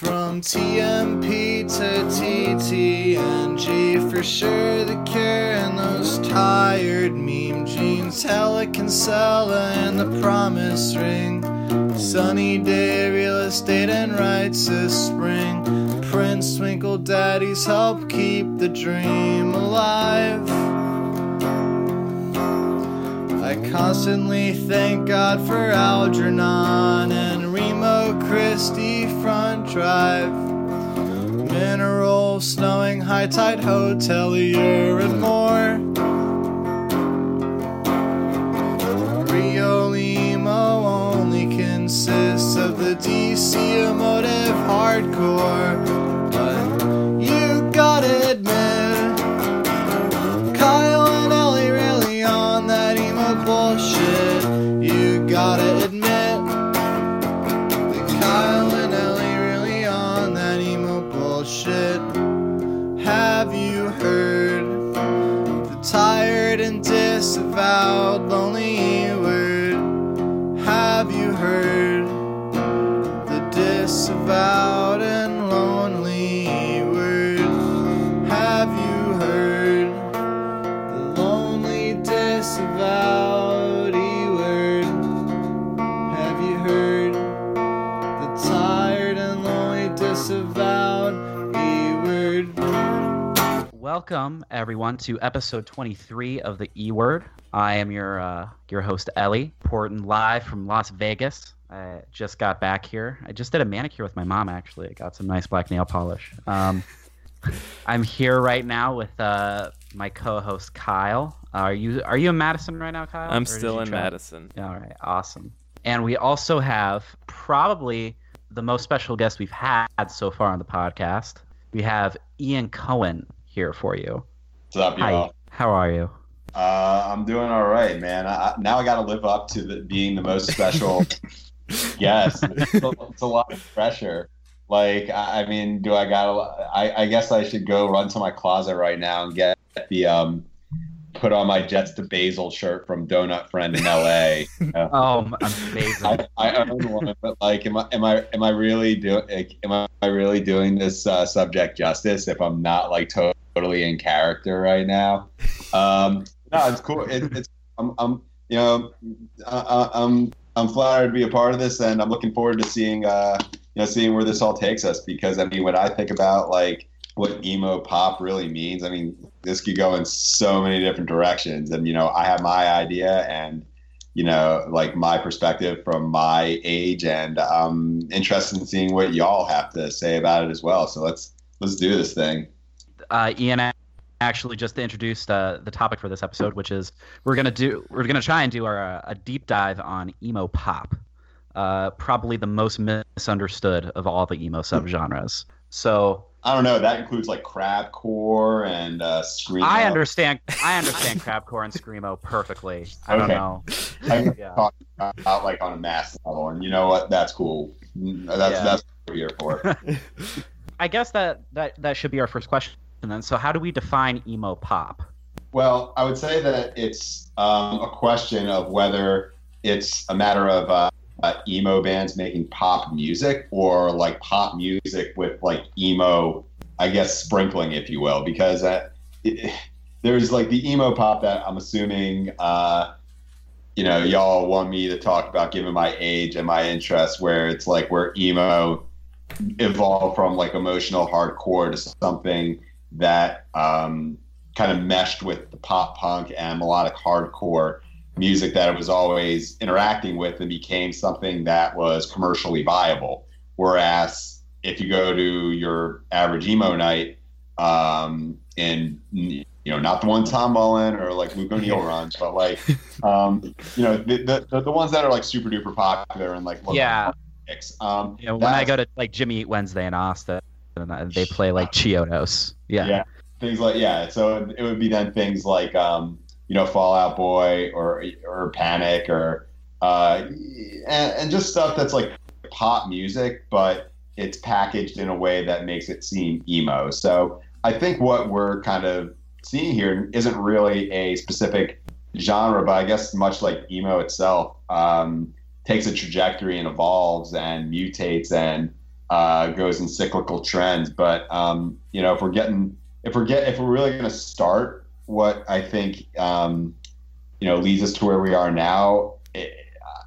From TMP to TTNG, for sure the cure and those tired meme jeans. Helican Sella and the promise ring. Sunny day, real estate and rights this spring. Prince Twinkle Daddies help keep the dream alive. I constantly thank God for Algernon and Remo Christie front drive. Mineral, snowing, high tide hotelier, and more. Rio Limo only consists of the DC emotive hardcore. Welcome everyone to episode 23 of the E Word. I am your uh, your host Ellie, reporting live from Las Vegas. I just got back here. I just did a manicure with my mom actually. I got some nice black nail polish. Um, I'm here right now with uh, my co-host Kyle. Are you are you in Madison right now, Kyle? I'm still in travel? Madison. All right, awesome. And we also have probably the most special guest we've had so far on the podcast. We have Ian Cohen here for you. What's up, Hi. y'all? How are you? Uh, I'm doing all right, man. I, now I got to live up to the, being the most special guest. It's a, it's a lot of pressure. Like, I, I mean, do I got? to I, I guess I should go run to my closet right now and get the um, put on my Jets to Brazil shirt from Donut Friend in L.A. You know? Oh, amazing. I, I own one, but like, am I am I am I really doing like, am I really doing this uh, subject justice if I'm not like totally in character right now? Um, no, it's cool. It, it's I'm, I'm you know I, I- I'm I'm flattered to be a part of this, and I'm looking forward to seeing uh you know seeing where this all takes us. Because I mean, when I think about like what emo pop really means, I mean, this could go in so many different directions, and you know, I have my idea and you know, like my perspective from my age, and I'm interested in seeing what y'all have to say about it as well. So let's let's do this thing. uh, Ian actually just introduced uh, the topic for this episode, which is we're gonna do we're gonna try and do our uh, a deep dive on emo pop, uh, probably the most misunderstood of all the emo subgenres. So I don't know. That includes like crabcore and uh, screamo. I understand I understand crabcore and screamo perfectly. I don't know. I'm Yeah. talking about like on a mass level, and you know what? That's cool. That's Yeah. that's what we're here for. I guess that, that that should be our first question then. So how do we define emo pop? Well, I would say that it's um, a question of whether it's a matter of uh, uh, emo bands making pop music or like pop music with like emo, I guess, sprinkling, if you will, because uh, it, there's like the emo pop that I'm assuming, uh, you know, y'all want me to talk about given my age and my interest, where it's like where emo evolved from like emotional hardcore to something that um, kind of meshed with the pop punk and melodic hardcore music that it was always interacting with and became something that was commercially viable. Whereas if you go to your average emo night, um, and you know, not the one Tom Mullen or like Luke O'Neill runs, but like, um, you know, the, the the ones that are like super duper popular and like Yeah. um, You know, when I go to like Jimmy Eat Wednesday in Austin, and they play like Chiodos. Yeah. Yeah. things like yeah so it would be then things like um you know fallout boy or or panic or uh and, and just stuff that's like pop music but it's packaged in a way that makes it seem emo so i think what we're kind of seeing here isn't really a specific genre but i guess much like emo itself um takes a trajectory and evolves and mutates and uh, goes in cyclical trends. But um, you know, if we're getting if we're get if we're really going to start what I think um, you know leads us to where we are now, it,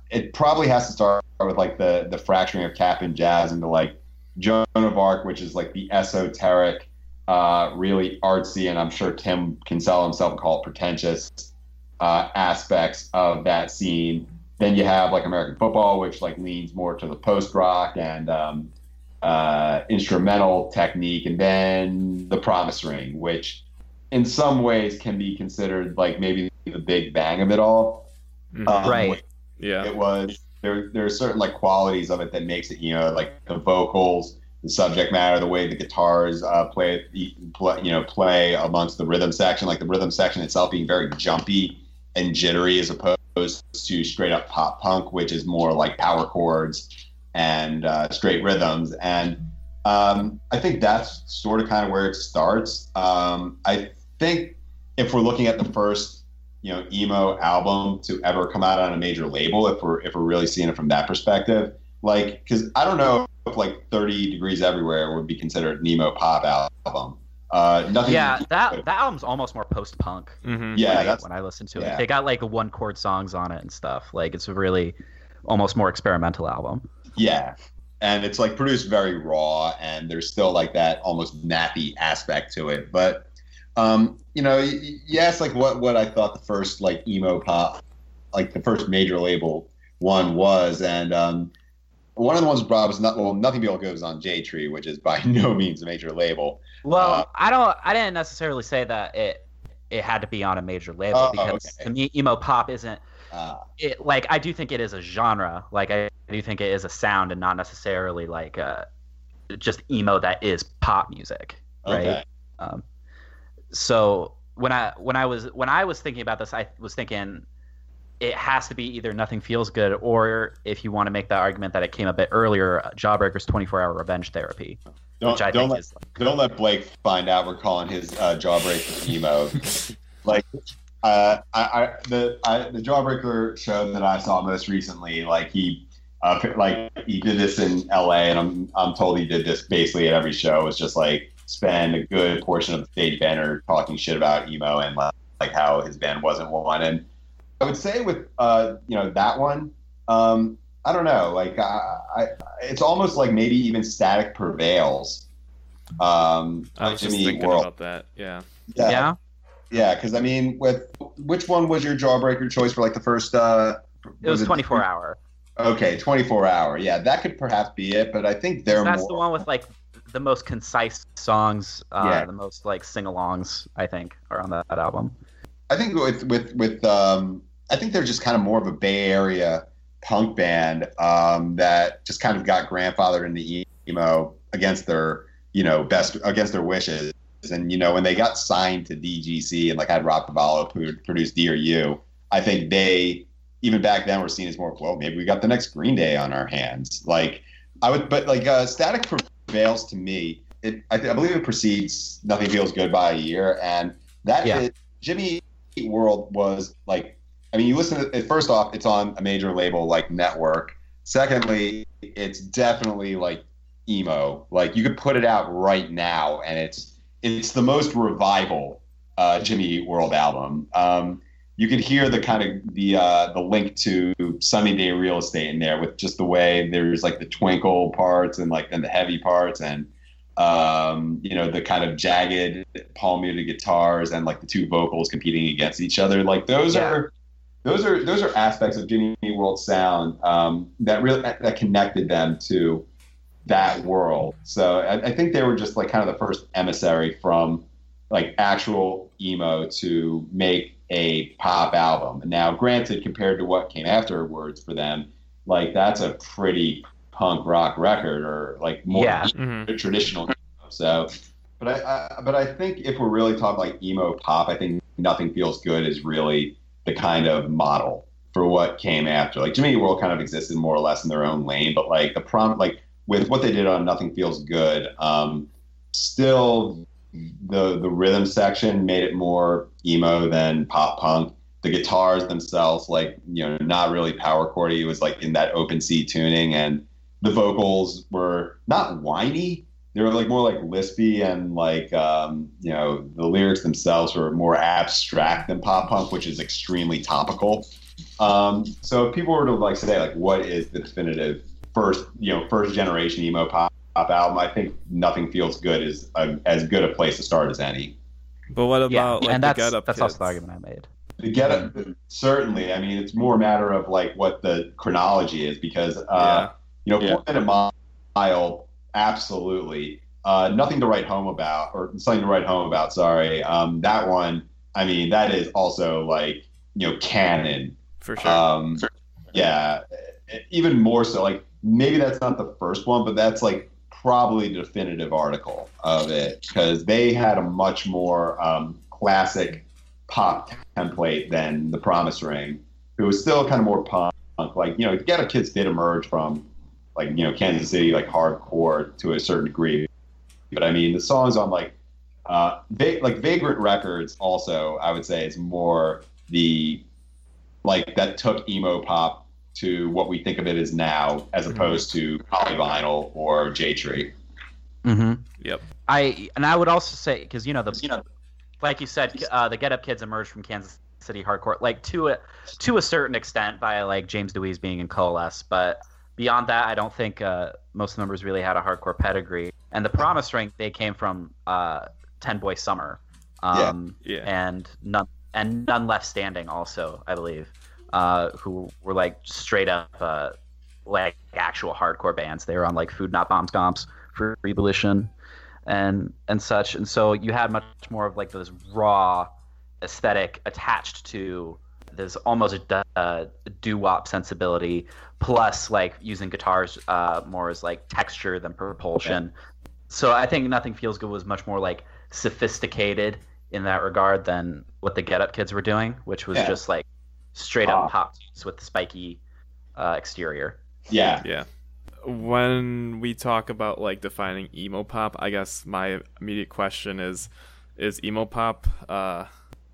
it probably has to start with like the the fracturing of Cap'n Jazz into like Joan of Arc, which is like the esoteric, uh, really artsy, and I'm sure Tim Kinsella himself and call it pretentious uh, aspects of that scene. Then you have like American football, which like leans more to the post rock and um, uh, instrumental technique, and then the Promise Ring, which in some ways can be considered like maybe the big bang of it all. Mm-hmm. Um, right. Yeah. It was there. There are certain like qualities of it that makes it, you know, like the vocals, the subject matter, the way the guitars uh, play, play, you know, play amongst the rhythm section, like the rhythm section itself being very jumpy and jittery as opposed to straight up pop punk, which is more like power chords and uh, straight rhythms. And um, I think that's sort of kind of where it starts. Um, I think if we're looking at the first, you know, emo album to ever come out on a major label, if we're if we're really seeing it from that perspective, like, because I don't know if like 30 Degrees Everywhere would be considered an emo pop album. Uh, nothing. Yeah, that that album's almost more post punk. Mm-hmm. Yeah, when I, that's when I listen to yeah. it. They got like one chord songs on it and stuff. Like it's a really almost more experimental album. Yeah. And it's like produced very raw, and there's still like that almost nappy aspect to it. But, um, you know, y- you asked like what, what I thought the first like emo pop, like the first major label one was. And um, one of the ones brought was not, well, Nothing Beyond was on Jade Tree, which is by no means a major label. Well, Uh, I don't. I didn't necessarily say that it it had to be on a major label Oh, because okay. to me, emo pop isn't. Uh, It like I do think it is a genre. Like I do think it is a sound and not necessarily like uh, just emo that is pop music, right? okay. Um, so when I when I was when I was thinking about this, I was thinking it has to be either Nothing Feels Good or if you want to make that argument that it came a bit earlier, Jawbreaker's 24 Hour Revenge Therapy, Don't, which I don't think let, is don't let Blake find out we're calling his uh, jawbreaker emo. like, uh, I, I the I, the jawbreaker show that I saw most recently, like he, uh, like he did this in L.A. and I'm I'm told he did this basically at every show. It's just like spend a good portion of the stage banner talking shit about emo and like, like how his band wasn't one. And I would say with uh, you know that one, um, I don't know. Like I, I, it's almost like maybe even Static prevails. Um, I was just Jimmy thinking World. about that. Yeah. Yeah, yeah. yeah. Because I mean, with which one was your jawbreaker choice for like the first? Uh, It was 24 hour. Okay, 24 hour. Yeah, that could perhaps be it. But I think they're That's more. the one with like the most concise songs, uh, Yeah. the most like sing-alongs. I think are on that, that album. I think with with with um, I think they're just kind of more of a Bay Area punk band um, that just kind of got grandfathered into emo against their you know best against their wishes. And you know when they got signed to DGC and like had Rob Cavallo pro- produce Dear You, I think they even back then were seen as more well maybe we got the next Green Day on our hands. Like I would, but like uh, Static prevails to me. It I, I believe it precedes Nothing Feels Good by a year, and that Yeah. is- Jimmy Eat World was like, I mean, you listen to it. First off, it's on a major label like Network. Secondly, it's definitely like emo. Like you could put it out right now, and it's it's the most revival uh, Jimmy Eat World album. Um, you could hear the kind of the uh, the link to Sunny Day Real Estate in there with just the way there's like the twinkle parts and like then the heavy parts and um, you know the kind of jagged palm muted guitars and like the two vocals competing against each other. Like those Yeah. are those are those are aspects of Jimmy World sound um, that really that connected them to that world. So I, I think they were just like kind of the first emissary from like actual emo to make a pop album. Now, granted, compared to what came afterwards for them, like that's a pretty punk rock record or like more Yeah. Mm-hmm. traditional. So, but I, I but I think if we're really talking like emo pop, I think Nothing Feels Good is really the kind of model for what came after. Like Jimmy World kind of existed more or less in their own lane, but like the prom like with what they did on Nothing Feels Good, um, still the the rhythm section made it more emo than pop punk. The guitars themselves, like you know, not really power chordy. It was like in that open C tuning, and the vocals were not whiny. They were like more like lispy and like um, you know the lyrics themselves were more abstract than pop punk, which is extremely topical. Um, so if people were to like say like what is the definitive first you know first generation emo pop, pop album, I think Nothing Feels Good is a, as good a place to start as any. But what about yeah, like and the that's Get Up that's Kids? also the argument I made. The get up certainly. I mean, it's more a matter of like what the chronology is because uh, you know, Yeah. four minute mile, absolutely. Uh, nothing to write home about, or something to write home about. Sorry, um, that one. I mean, that is also like you know canon. for sure. Um, Sure. yeah, even more so. Like maybe that's not the first one, but that's like probably the definitive article of it because they had a much more um, classic pop template than the Promise Ring, who was still kind of more punk. Like you know, Get Up Kids did emerge from like you know Kansas City like hardcore to a certain degree, but I mean the songs on like uh, Va- like Vagrant Records also I would say is more the like that took emo pop to what we think of it as now, as opposed to polyvinyl or Jade Tree. Mm-hmm. Yep. I and I would also say because you know the you know, like you said, uh, the Get Up Kids emerged from Kansas City hardcore, like to a to a certain extent by like James Dewey's being in Coalesce, but beyond that, I don't think uh, most members really had a hardcore pedigree. And the Promise Ring, they came from uh, Ten Boy Summer, um, Yeah. and none and none left standing also, I believe, uh, who were like straight up uh, like actual hardcore bands. They were on like Food Not Bombs Comps for Revolution and and such. And so you had much more of like this raw aesthetic attached to this almost a, uh, doo-wop sensibility, plus like using guitars uh, more as like texture than propulsion. So I think Nothing Feels Good was much more like sophisticated in that regard than what the Get Up Kids were doing, which was Yeah. just like straight up Pop. pop tunes with the spiky uh, exterior. Yeah, Yeah. When we talk about like defining emo pop, I guess my immediate question is is emo pop uh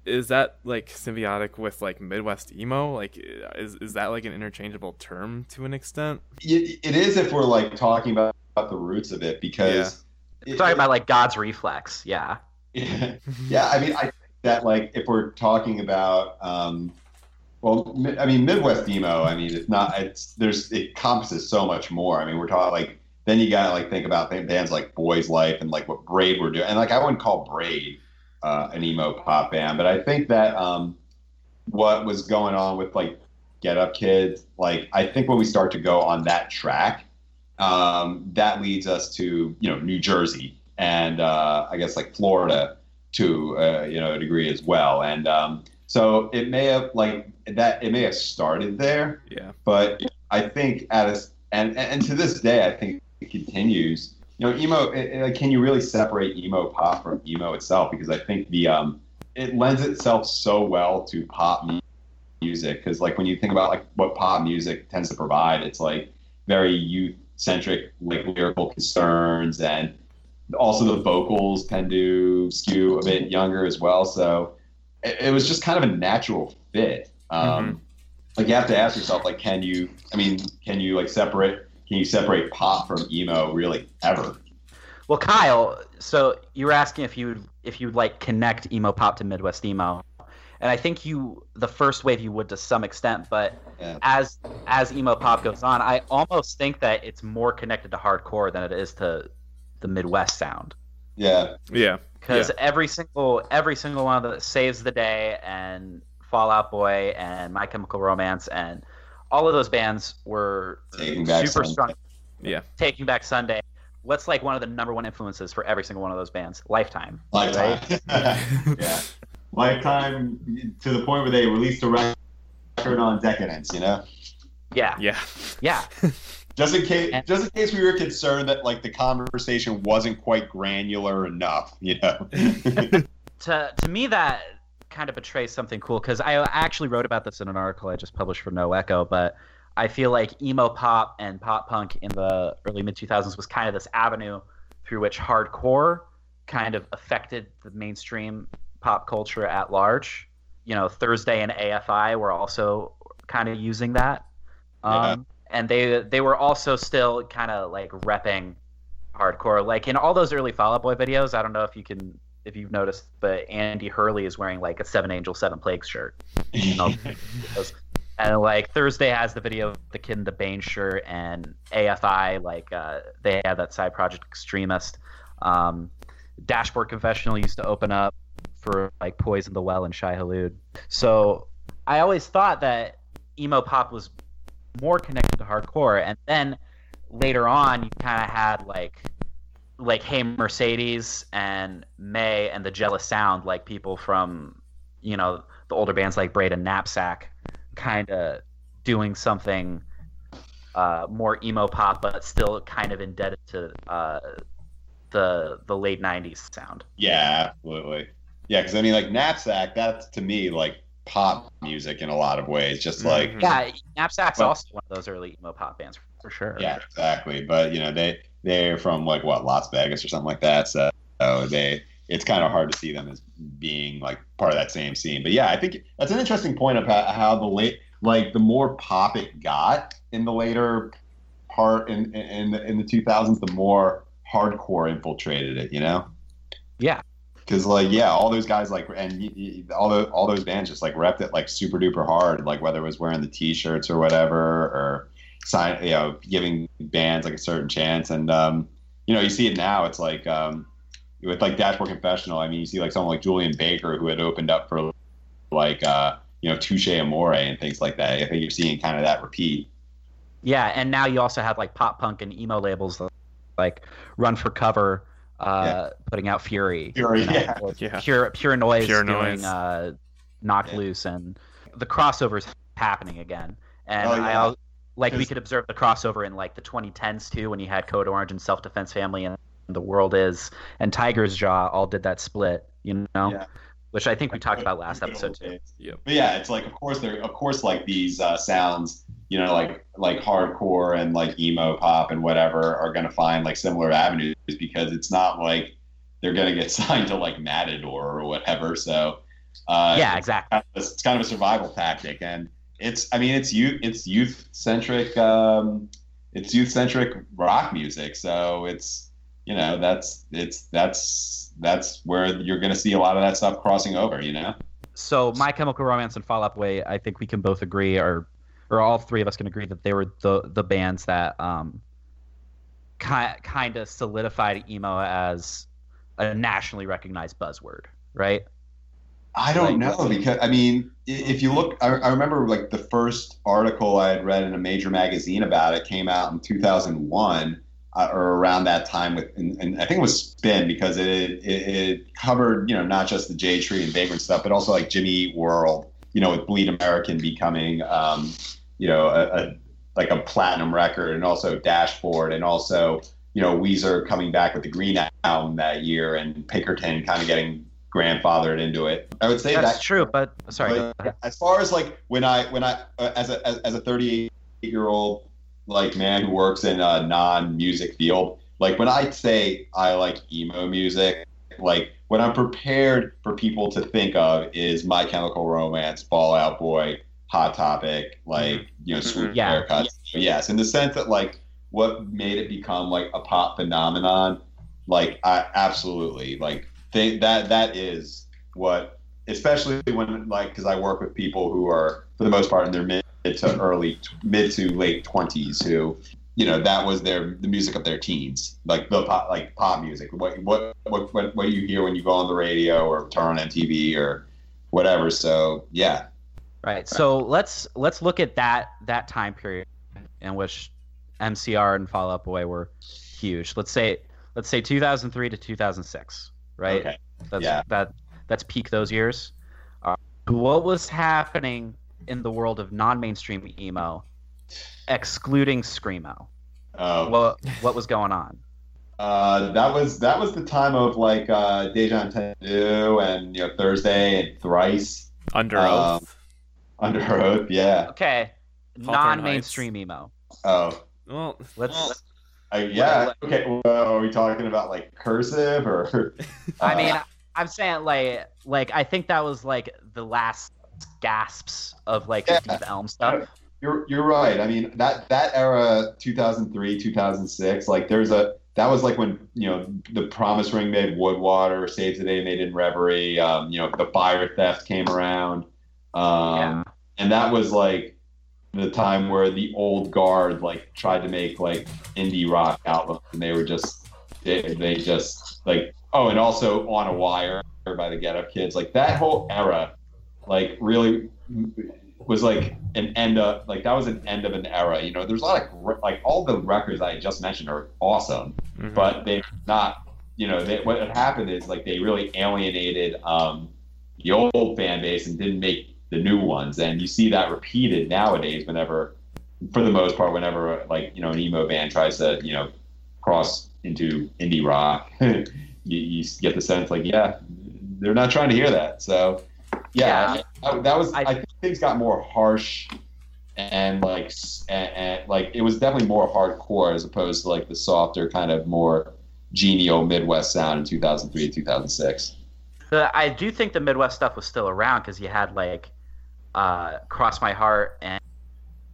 is that like symbiotic with like Midwest emo? Like is is that like an interchangeable term to an extent? it, it is if we're like talking about, about the roots of it because it- Talking about like God's Reflex, yeah. yeah, yeah. I mean, I think that like if we're talking about, um, well, I mean, Midwest emo. I mean, it's not. It's there's it encompasses so much more. I mean, we're talking like then you gotta like think about bands like Boys Life and like what Braid were doing, and like I wouldn't call Braid uh, an emo pop band, but I think that um, what was going on with like Get Up Kids, like I think when we start to go on that track, um, that leads us to you know New Jersey and uh, I guess like Florida to uh, you know a degree as well. And um, so it may have like that it may have started there, Yeah. but I think at a, and and to this day I think it continues. You know, emo. It, it- can you really separate emo pop from emo itself? Because I think the um, it lends itself so well to pop music. Because like when you think about like what pop music tends to provide, it's like very youth centric, like lyrical concerns, and also the vocals tend to skew a bit younger as well. So it, it was just kind of a natural fit. Um, Like you have to ask yourself, like, can you? I mean, can you like separate? Can you separate pop from emo really ever? Well, Kyle, so you were asking if you if you'd like connect emo pop to Midwest emo, and I think you the first wave you would to some extent, but Yeah. as as emo pop goes on, I almost think that it's more connected to hardcore than it is to the Midwest sound. Yeah, Yeah. Because every single every single one of the Saves the Day and Fall Out Boy and My Chemical Romance and all of those bands were Taking Back super Sunday. strong. Yeah. Taking Back Sunday. What's like one of the number one influences for every single one of those bands? Lifetime. Lifetime. yeah, Lifetime to the point where they released a record on Decaydance. You know, Yeah. Yeah. Yeah. just in case, And- just in case we were concerned that like the conversation wasn't quite granular enough. You know. to to me that kind of betrays something cool because I actually wrote about this in an article I just published for No Echo, but I feel like emo pop and pop punk in the early mid 2000s was kind of this avenue through which hardcore kind of affected the mainstream pop culture at large. You know, Thursday and AFI were also kind of using that. Um, and they they were also still kind of like repping hardcore. Like in all those early Fall Out Boy videos, I don't know if you can if you've noticed, but Andy Hurley is wearing like a Seven Angel Seven Plagues shirt. You know, and like Thursday has the video of the kid in the Bane shirt, and AFI like uh, they had that side project Extremist. Um, Dashboard Confessional used to open up for like Poison the Well and Shai Hulud. So I always thought that emo pop was more connected to hardcore, and then later on you kind of had like like Hey Mercedes and May and the Jealous Sound, like people from you know the older bands like Braid and Knapsack, kind of doing something uh, more emo pop, but still kind of indebted to uh, the the late '90s sound. Yeah, absolutely. Yeah, because I mean, like Knapsack, that's to me like pop music in a lot of ways. Just like Mhm. Yeah, Knapsack's Well- also one of those early emo pop bands for sure. yeah, exactly. But you know, they they're from like what Las Vegas or something like that. So, so they it's kind of hard to see them as being like part of that same scene. But yeah, I think that's an interesting point of how, the late like the more pop it got in the later part in in the, in the 2000s, the more hardcore infiltrated it. You know. Yeah. Because like yeah, all those guys like and y- y- all the all those bands just like repped it like super duper hard, like whether it was wearing the t-shirts or whatever, or sign you know giving bands like a certain chance. And um, you know you see it now. It's like um, with like Dashboard Confessional. I mean, you see like someone like Julien Baker who had opened up for like uh, you know Touche Amore and things like that. I think you're seeing kind of that repeat. Yeah, and now you also have like pop punk and emo labels like Run for Cover, uh, putting out Fury. Fury, you know, yeah. Yeah. Pure Pure Noise Pure doing Noise. uh, Knock Yeah. Loose, and the crossovers happening again. And Oh, I yeah. al- like we could observe the crossover in like the 2010s too, when you had Code Orange and Self Defense Family and The World Is and Tiger's Jaw all did that split. You know, Yeah. which I think we talked about last episode too. Yep. But yeah, it's like of course there of course like these uh, sounds, you know, like like hardcore and like emo pop and whatever are gonna find like similar avenues because it's not like they're gonna get signed to like Matador or whatever. So uh, yeah, exactly. kind of a- it's kind of a survival tactic, and it's I mean it's youth it's youth centric um, it's youth centric rock music. So it's you know that's it's that's that's where you're gonna see a lot of that stuff crossing over. You know. So My Chemical Romance and Fall Out Boy, I think we can both agree, or or all three of us can agree that they were the the bands that um, ki- kind of solidified emo as a nationally recognized buzzword, right? I don't Like- know because I mean, if you look, I, I remember like the first article I had read in a major magazine about it came out in 2001 uh, or around that time with, and, and I think it was Spin because it, it it covered you know not just the Jade Tree and Vagrant stuff, but also like Jimmy Eat World, you know, with Bleed American becoming um, you know a, a like a platinum record, and also Dashboard, and also you know Weezer coming back with the Green album that year, and Pinkerton kind of getting grandfathered into it. I would say That's that true, but sorry. but ahead. as far as like when I when I uh, as a as, as a 38 year old like man who works in a non music field, like when I say I like emo music, like what I'm prepared for people to think of is My Chemical Romance, Fall Out Boy, Hot Topic, like you know, sweet Mm-hmm. Yeah. haircuts. So, yes, in the sense that like what made it become like a pop phenomenon, like I absolutely like think that that is what especially when like because I work with people who are for the most part in their mid to early mid to late twenties who you know that was their the music of their teens like the pop like pop music what what what what, what you hear when you go on the radio or turn on MTV or whatever so yeah Right. So let's let's look at that that time period in which MCR and Fall Out Boy were huge. Let's say let's say 2003 to 2006. Right. okay That's Yeah. that that's peak those years. Uh, what was happening in the world of non-mainstream emo, excluding screamo? uh, What what was going on? uh, that was that was the time of like uh, Deja Entendu and you know Thursday and Thrice Under Um, oath. Under Oath yeah Okay, non-mainstream emo. oh Well, Let's. Uh, yeah. Okay. Well, are we talking about like cursive or? I uh, mean, I'm saying like like I think that was like the last gasps of like Yeah. Steve Elm stuff. you're you're right. I mean that that era, 2003, 2006, like there's a that was like when you know the Promise Ring made Woodwater, Save day made In Reverie, um, you know the Fire Theft came around, um, Yeah. and that was like the time where the old guard like tried to make like indie rock albums, and they were just they, they just like oh, and also On a Wire by the Get Up Kids, like that whole era, like really was like an end of like that was an end of an era. You know, there's a lot of like all the records I just mentioned are awesome, Mhm. but they not. You know, they, what happened is like they really alienated um, the old fan base and didn't make the new ones, and you see that repeated nowadays. Whenever, for the most part, whenever like you know an emo band tries to you know cross into indie rock, you, you get the sense like yeah, they're not trying to hear that. So yeah, that, that was I- I, think things got more harsh and like and, and like it was definitely more hardcore as opposed to like the softer kind of more genial Midwest sound in 2003 2006. The, I do think the Midwest stuff was still around because you had like uh, Cross My Heart and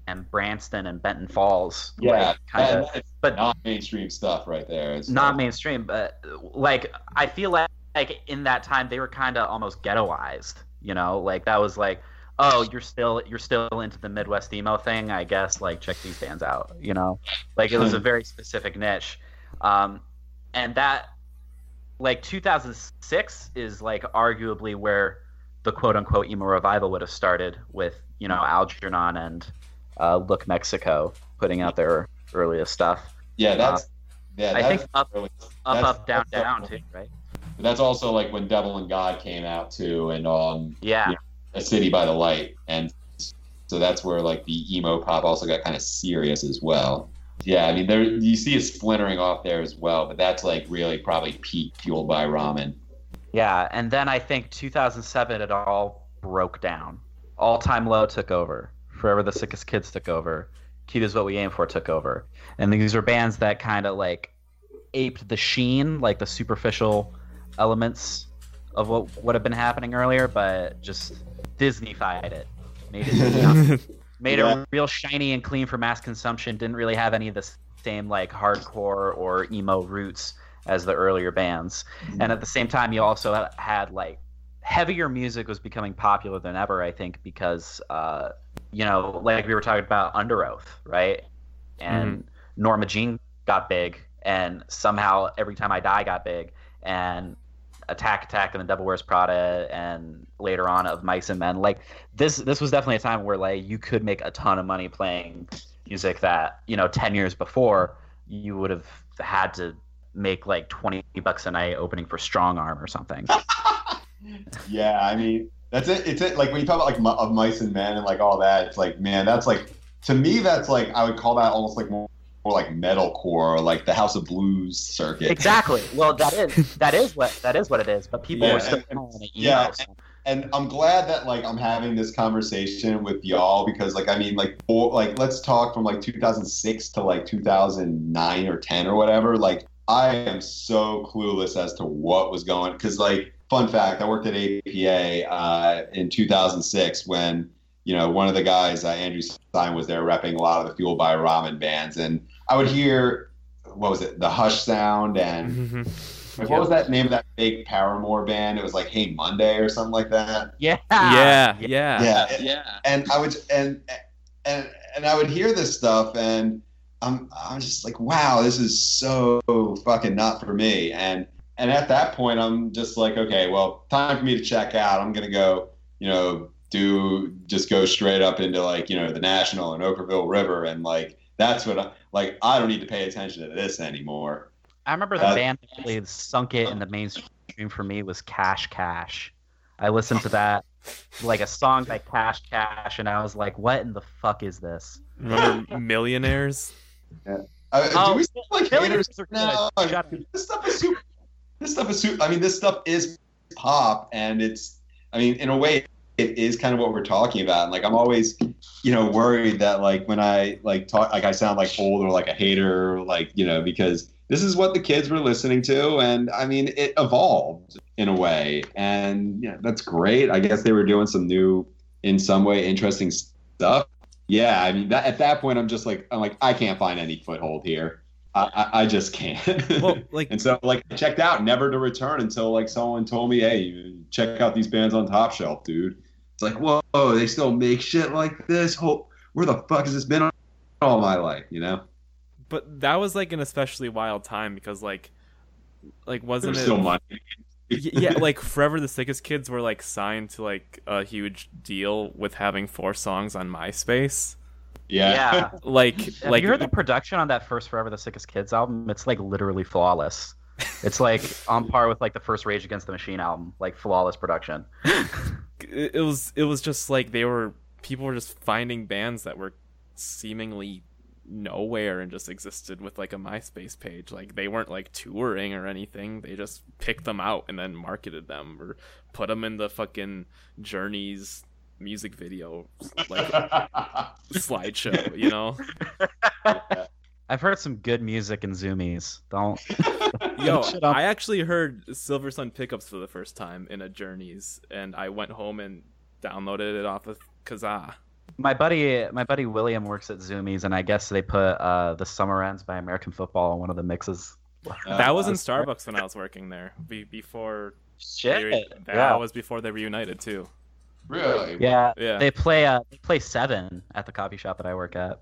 and Brandtson and Benton Falls. Yeah, like, kind of, but not mainstream stuff right there. It's not mainstream. But like, I feel like like in that time they were kind of almost ghettoized. You know, like that was like, oh, you're still you're still into the Midwest emo thing. I guess like check these bands out. You know, like it was a very specific niche, um, and that like 2006 is like arguably where the quote unquote emo revival would have started with you know Algernon and uh, Look Mexico putting out their earliest stuff. yeah, that's yeah. I think up really- up up down down too, right? But that's also like when Devil and God came out too, and um, Yeah. Yeah. A City by the Light, and so that's where like the emo pop also got kind of serious as well. Yeah, I mean there you see it splintering off there as well, but that's like really probably peak fueled by ramen. Yeah, and then I think 2007 it all broke down. All Time Low took over. Forever the Sickest Kids took over. Cute is What We Aim For took over. And these were bands that kind of like aped the sheen, like the superficial elements of what would have been happening earlier, but just Disneyfied it. Made it, made Yeah. it real shiny and clean for mass consumption. Didn't really have any of the same like hardcore or emo roots as the earlier bands. And at the same time, you also had like heavier music was becoming popular than ever. I think because uh, you know, like we were talking about Under Oath, right? And Norma Jean got big, and somehow Every Time I Die got big, and Attack Attack and the Devil Wears Prada, and later on of Mice and Men. Like this, this was definitely a time where like you could make a ton of money playing music that you know ten years before you would have had to make like 20 bucks a night opening for strong arm or something Yeah, I mean that's it. It's it. Like when you talk about like Mi- of mice and men and like all that, it's like man, that's like to me that's like I would call that almost like more, more like metalcore, or like the House of Blues circuit. exactly well that is that is what that is what it is but people Yeah, were still and- calling it emo, yeah, so- and I'm glad that like I'm having this conversation with y'all because like I mean like or, like let's talk from like 2006 to like 2009 or 10 or whatever. Like I am so clueless as to what was going because like fun fact, I worked at APA uh, in 2006 when you know one of the guys uh, Andrew Stein was there repping a lot of the Fueled by Ramen bands and I would hear what was it the Hush Sound and Mhm. like, what was that name of that big Paramore band? It was like Hey Monday or something like that. yeah yeah, yeah, Yeah, Yeah. and I would and and and I would hear this stuff, and I'm I'm just like, wow, this is so fucking not for me. And and at that point, I'm just like, okay, well, time for me to check out. I'm gonna go, you know, do just go straight up into like you know the National and Okkervil River, and like that's what I like. I don't need to pay attention to this anymore. i remember the Uh, band that really sunk it in the mainstream for me was cash cash i listened to that like a song by cash cash and i was like what in the fuck is this Remember Millionaires? Uh, Oh, do we still like haters now? This stuff is super. This stuff is super. I mean, this stuff is pop, and it's. I mean, in a way, it is kind of what we're talking about. And like, I'm always, you know, worried that like when I like talk, like I sound like old or like a hater, like you know, because this is what the kids were listening to, and I mean, it evolved in a way, and yeah, that's great. I guess they were doing some new, in some way, interesting stuff. Yeah, I mean, that, at that point, I'm just like, I'm like, I can't find any foothold here. I, I, I just can't. Well, like and so, like, I checked out, never to return until like someone told me, hey, check out these bands on Top Shelf, dude. It's like, whoa, they still make shit like this. Where the fuck has this been all my life? You know, but that was like an especially wild time because like like wasn't there's it still money. Y- yeah like forever the sickest kids were like signed to like a huge deal with having four songs on myspace yeah. like Have like you heard the production on that first Forever the Sickest Kids album? It's like literally flawless. It's like on par with like the first Rage Against the Machine album, like flawless production. it it was it was just like they were people were just finding bands that were seemingly nowhere and just existed with like a MySpace page. Like they weren't like touring or anything. They just picked them out and then marketed them or put them in the fucking Journeys music video like slideshow, you know? I've heard some good music in Zumiez. Don't. Yo, I actually heard Silver Sun Pickups for the first time in a Journeys and I went home and downloaded it off of Kazaa. My buddy, my buddy William works at Zumiez, and I guess they put uh, "The Summer Ends" by American Football on one of the mixes. that was in Uh, Starbucks when I was working there. Be- before Shit. re- that yeah. was before they reunited too. really? yeah. Yeah. They play uh, they play seven at the coffee shop that I work at.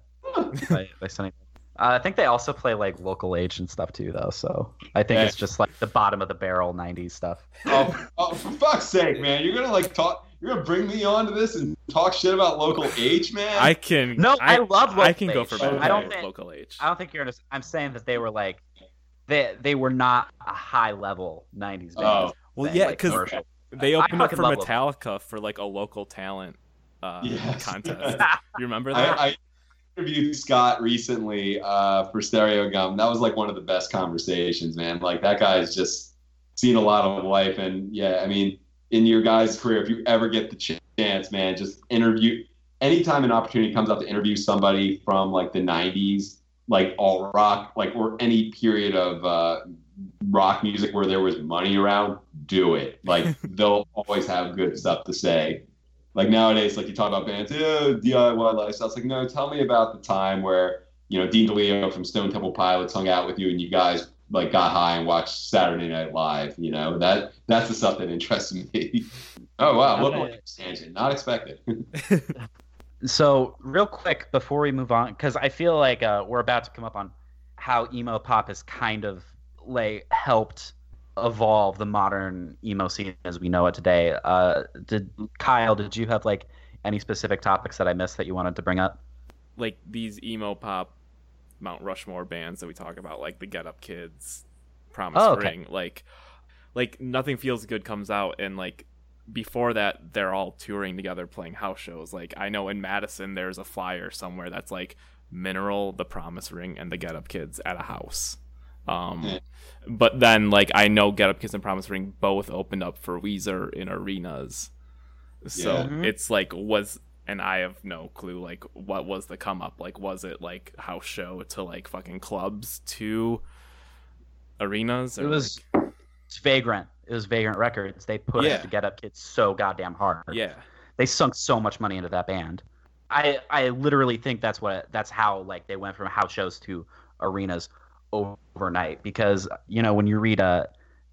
by, by Sunny. Uh, I think they also play like local H and stuff too, though. So I think Hey. it's just like the bottom of the barrel '90s stuff. oh, oh, for fuck's sake, man! You're gonna like talk. You're gonna bring me onto this and talk shit about local H, man. I can No, I love I local can go H. for I don't think- local H. I don't think you're. Under- I'm saying that they were like, they they were not a high level '90s band. Oh. Well, thing, yeah, because commercial. They I opened up fucking for love local. Metallica for like a local talent uh, Yes. contest. You remember that? I, I interviewed Scott recently uh, for Stereogum. That was like one of the best conversations, man. Like that guy's just seen a lot of life, and yeah, I mean, in your guys' career, if you ever get the chance, man, just interview. Anytime an opportunity comes up to interview somebody from like the '90s, like all rock, like or any period of uh, rock music where there was money around, do it. Like they'll always have good stuff to say. Like nowadays, like you talk about bands, oh, DIY lifestyle. It's like, no, tell me about the time where, you know, Dean DeLeo from Stone Temple Pilots hung out with you and you guys like got high and watched Saturday Night Live. You know, that that's the stuff that interests me. oh wow, what Okay. a tangent. Not expected. So real quick before we move on, because I feel like uh, we're about to come up on how emo pop has kind of like helped evolve the modern emo scene as we know it today. Uh, did Kyle? Did you have like any specific topics that I missed that you wanted to bring up? like these emo pop Mount Rushmore bands that we talk about, like the Get Up Kids, Promise Oh, okay. Ring, like like Nothing Feels Good comes out and like before that they're all touring together playing house shows. Like I know in Madison there's a flyer somewhere that's like Mineral, the Promise Ring, and the Get Up Kids at a house. Um but then like I know Get Up Kids and Promise Ring both opened up for Weezer in arenas. So Yeah. Mhm. it's like was and I have no clue like what was the come up like was it like house show to like fucking clubs to arenas It was it's Vagrant. It was Vagrant Records. They put Yeah. it to Get Up Kids so goddamn hard. yeah they sunk so much money into that band. I I literally think that's what that's how like they went from house shows to arenas overnight because you know when you read uh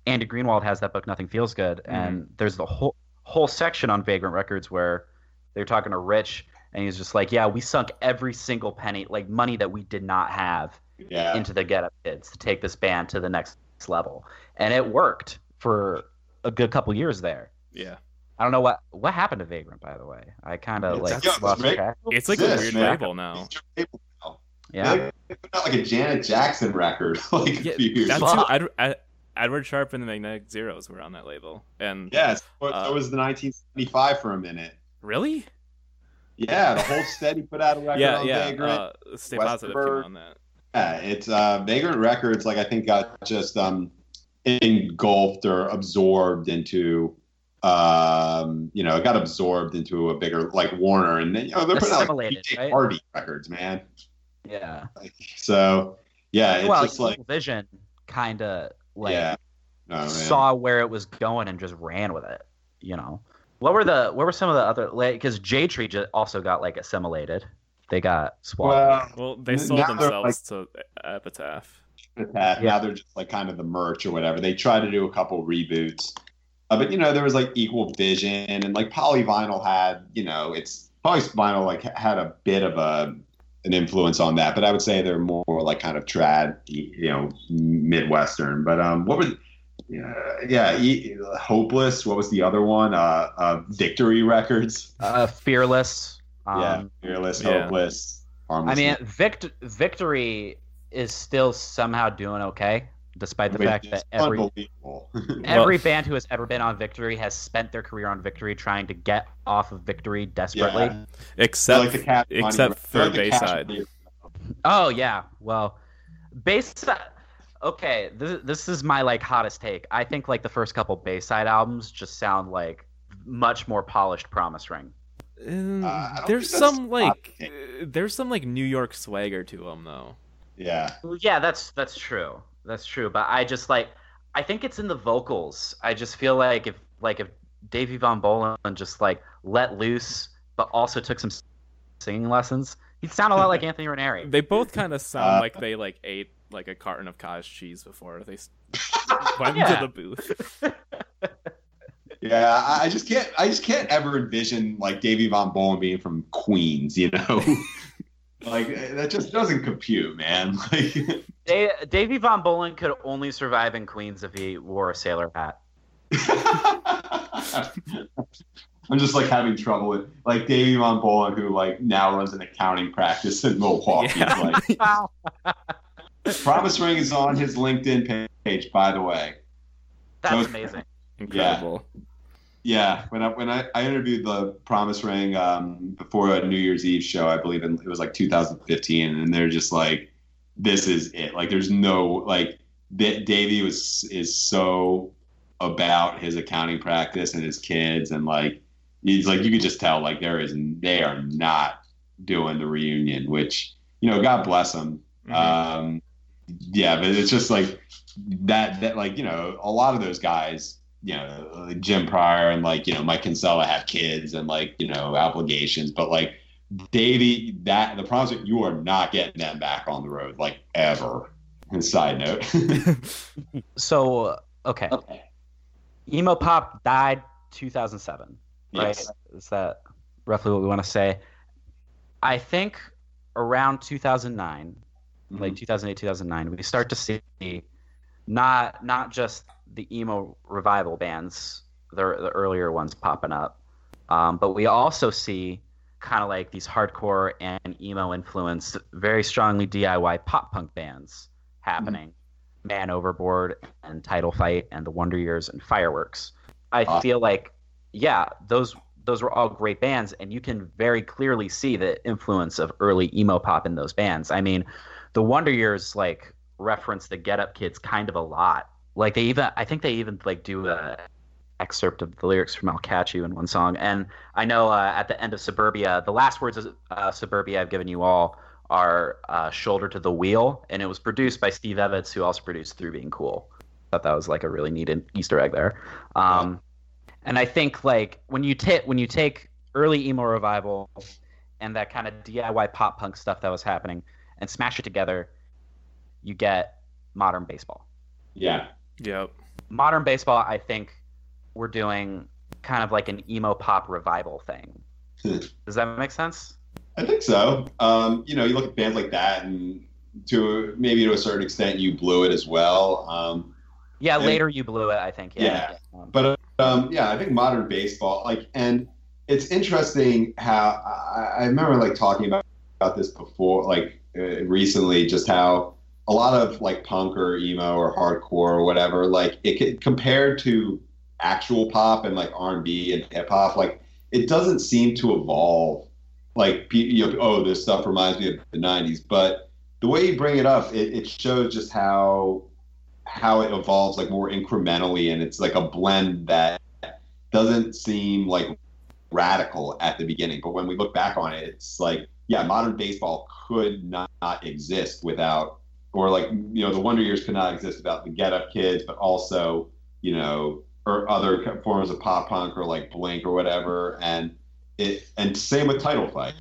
Andy Greenwald has that book Nothing Feels Good and there's the whole whole section on Vagrant Records where they're talking to Rich and he's just like yeah we sunk every single penny like money that we did not have yeah. into the Get Up Kids to take this band to the next level and it worked for a good couple years there. yeah I don't know what what happened to Vagrant, by the way. I kind of like yeah, lost Vagrant- track. it's like a weird man. label now It's your label now. Yeah, They put like a Janet Jackson record like yeah a few years that's ago. who Fuck. Ed, Ed, Edward Sharpe and the Magnetic Zeros were on that label and Yes, Uh, it was the 1975 for a minute. Really Yeah, the whole steady put out a record yeah on yeah Vagrant. uh, Stay Positive on that Yeah, it's uh, Vagrant Records. Like I think got just um, engulfed or absorbed into, um, you know, it got absorbed into a bigger like Warner, and then you know they're putting out like Assimilated, DJ right? Party records, man. yeah. Like, so yeah, it's well, just like Vision kind of like yeah, oh, saw where it was going and just ran with it. You know, what were the what were some of the other like because Jade Tree ju- also got like assimilated they got swallowed. Well, they sold now they're, themselves to Epitaph. Epitaph. Yeah. Now they're just like kind of the merch or whatever. They tried to do a couple reboots, uh, but you know there was like Equal Vision and like Polyvinyl had you know it's Polyvinyl like had a bit of a an influence on that, but I would say they're more like kind of trad, you know, midwestern. But um, what was yeah, yeah, Hopeless. What was the other one? Uh, uh Victory Records. Uh, fearless. Um, yeah, Fearless, yeah. Hopeless. I mean, Vict- victory is still somehow doing okay, despite the Which fact that every unbelievable. every band who has ever been on Victory has spent their career on Victory, trying to get off of Victory desperately. Yeah. Except Like the Cash Money- except for like the Bayside. Oh yeah, well, Bayside. Okay, this this is my like hottest take. I think like the first couple Bayside albums just sound like much more polished Promise Ring. Um, Uh, there's some like uh, there's some like New York swagger to them though. Yeah. Yeah, that's that's true. That's true. But I just like I think it's in the vocals. I just feel like if like if Davey von Bohlen just like let loose, but also took some singing lessons, he'd sound a lot like Anthony Raneri. They both kind of sound Uh, like they like ate like a carton of cottage cheese before they went Yeah. to the booth. Yeah, I I just can't. I just can't ever envision like Davey von Bohlen being from Queens. You know, like that just doesn't compute, man. Like, Da- Davey von Bohlen could only survive in Queens if he wore a sailor hat. I'm just like having trouble with like Davey von Bohlen, who like now runs an accounting practice in Milwaukee. Yeah. Like, Wow. Promise Ring is on his LinkedIn page, by the way. That's amazing. Incredible. Yeah, when I when I, I interviewed the Promise Ring um, before a New Year's Eve show, I believe in, it was like 2015, and they're just like, "This is it." Like, there's no like, Da- Davey was is so about his accounting practice and his kids, and like, he's like, you could just tell like there is they are not doing the reunion, which you know, God bless them. Mhm. Um, yeah, but it's just like that. That like you know, a lot of those guys, you know, like Jim Pryor and like you know Mike Kinsella have kids and like you know obligations, but like Davey, that the problem is you are not getting them back on the road like ever. And side note, So okay, okay, emo pop died 2007. right? yes, Is that roughly what we want to say? I think around 2009, like 2008, 2009, we start to see not not just the emo revival bands, the, the earlier ones popping up, um, but we also see kind of like these hardcore and emo influenced, very strongly DIY pop punk bands happening. Man Overboard and Title Fight and The Wonder Years and Fireworks. I Ah. feel like, yeah, those those were all great bands, and you can very clearly see the influence of early emo pop in those bands. I mean, The Wonder Years like reference the Get Up Kids kind of a lot. Like they even, I think they even like do a excerpt of the lyrics from "I'll Catch You" in one song. And I know uh, at the end of Suburbia, the last words of uh, Suburbia I've given you all are uh, "Shoulder to the Wheel," and it was produced by Steve Evetts, who also produced "Through Being Cool." Thought that was like a really neat Easter egg there. Um, and I think like when you take when you take early emo revival and that kind of DIY pop punk stuff that was happening and smash it together, you get modern baseball. yeah, Yep. Modern baseball, I think we're doing kind of like an emo pop revival thing. Does that make sense? I think so. Um, you know, you look at bands like that, and to maybe to a certain extent, you blew it as well. Um, Yeah, And- later you blew it, I think. Yeah. Um, but um, yeah, I think modern baseball, like, and it's interesting how I, I remember like talking about, about this before, like Uh, recently, just how a lot of like punk or emo or hardcore or whatever, like it compared to actual pop and like R and B and hip hop, like it doesn't seem to evolve. Like, you know, oh, this stuff reminds me of the '90s, but the way you bring it up, it, it shows just how how it evolves like more incrementally and it's like a blend that doesn't seem like radical at the beginning but when we look back on it it's like yeah modern baseball could not, not exist without or like you know the wonder years could not exist without the get up kids but also you know or other forms of pop punk or like blink or whatever and it and same with title fight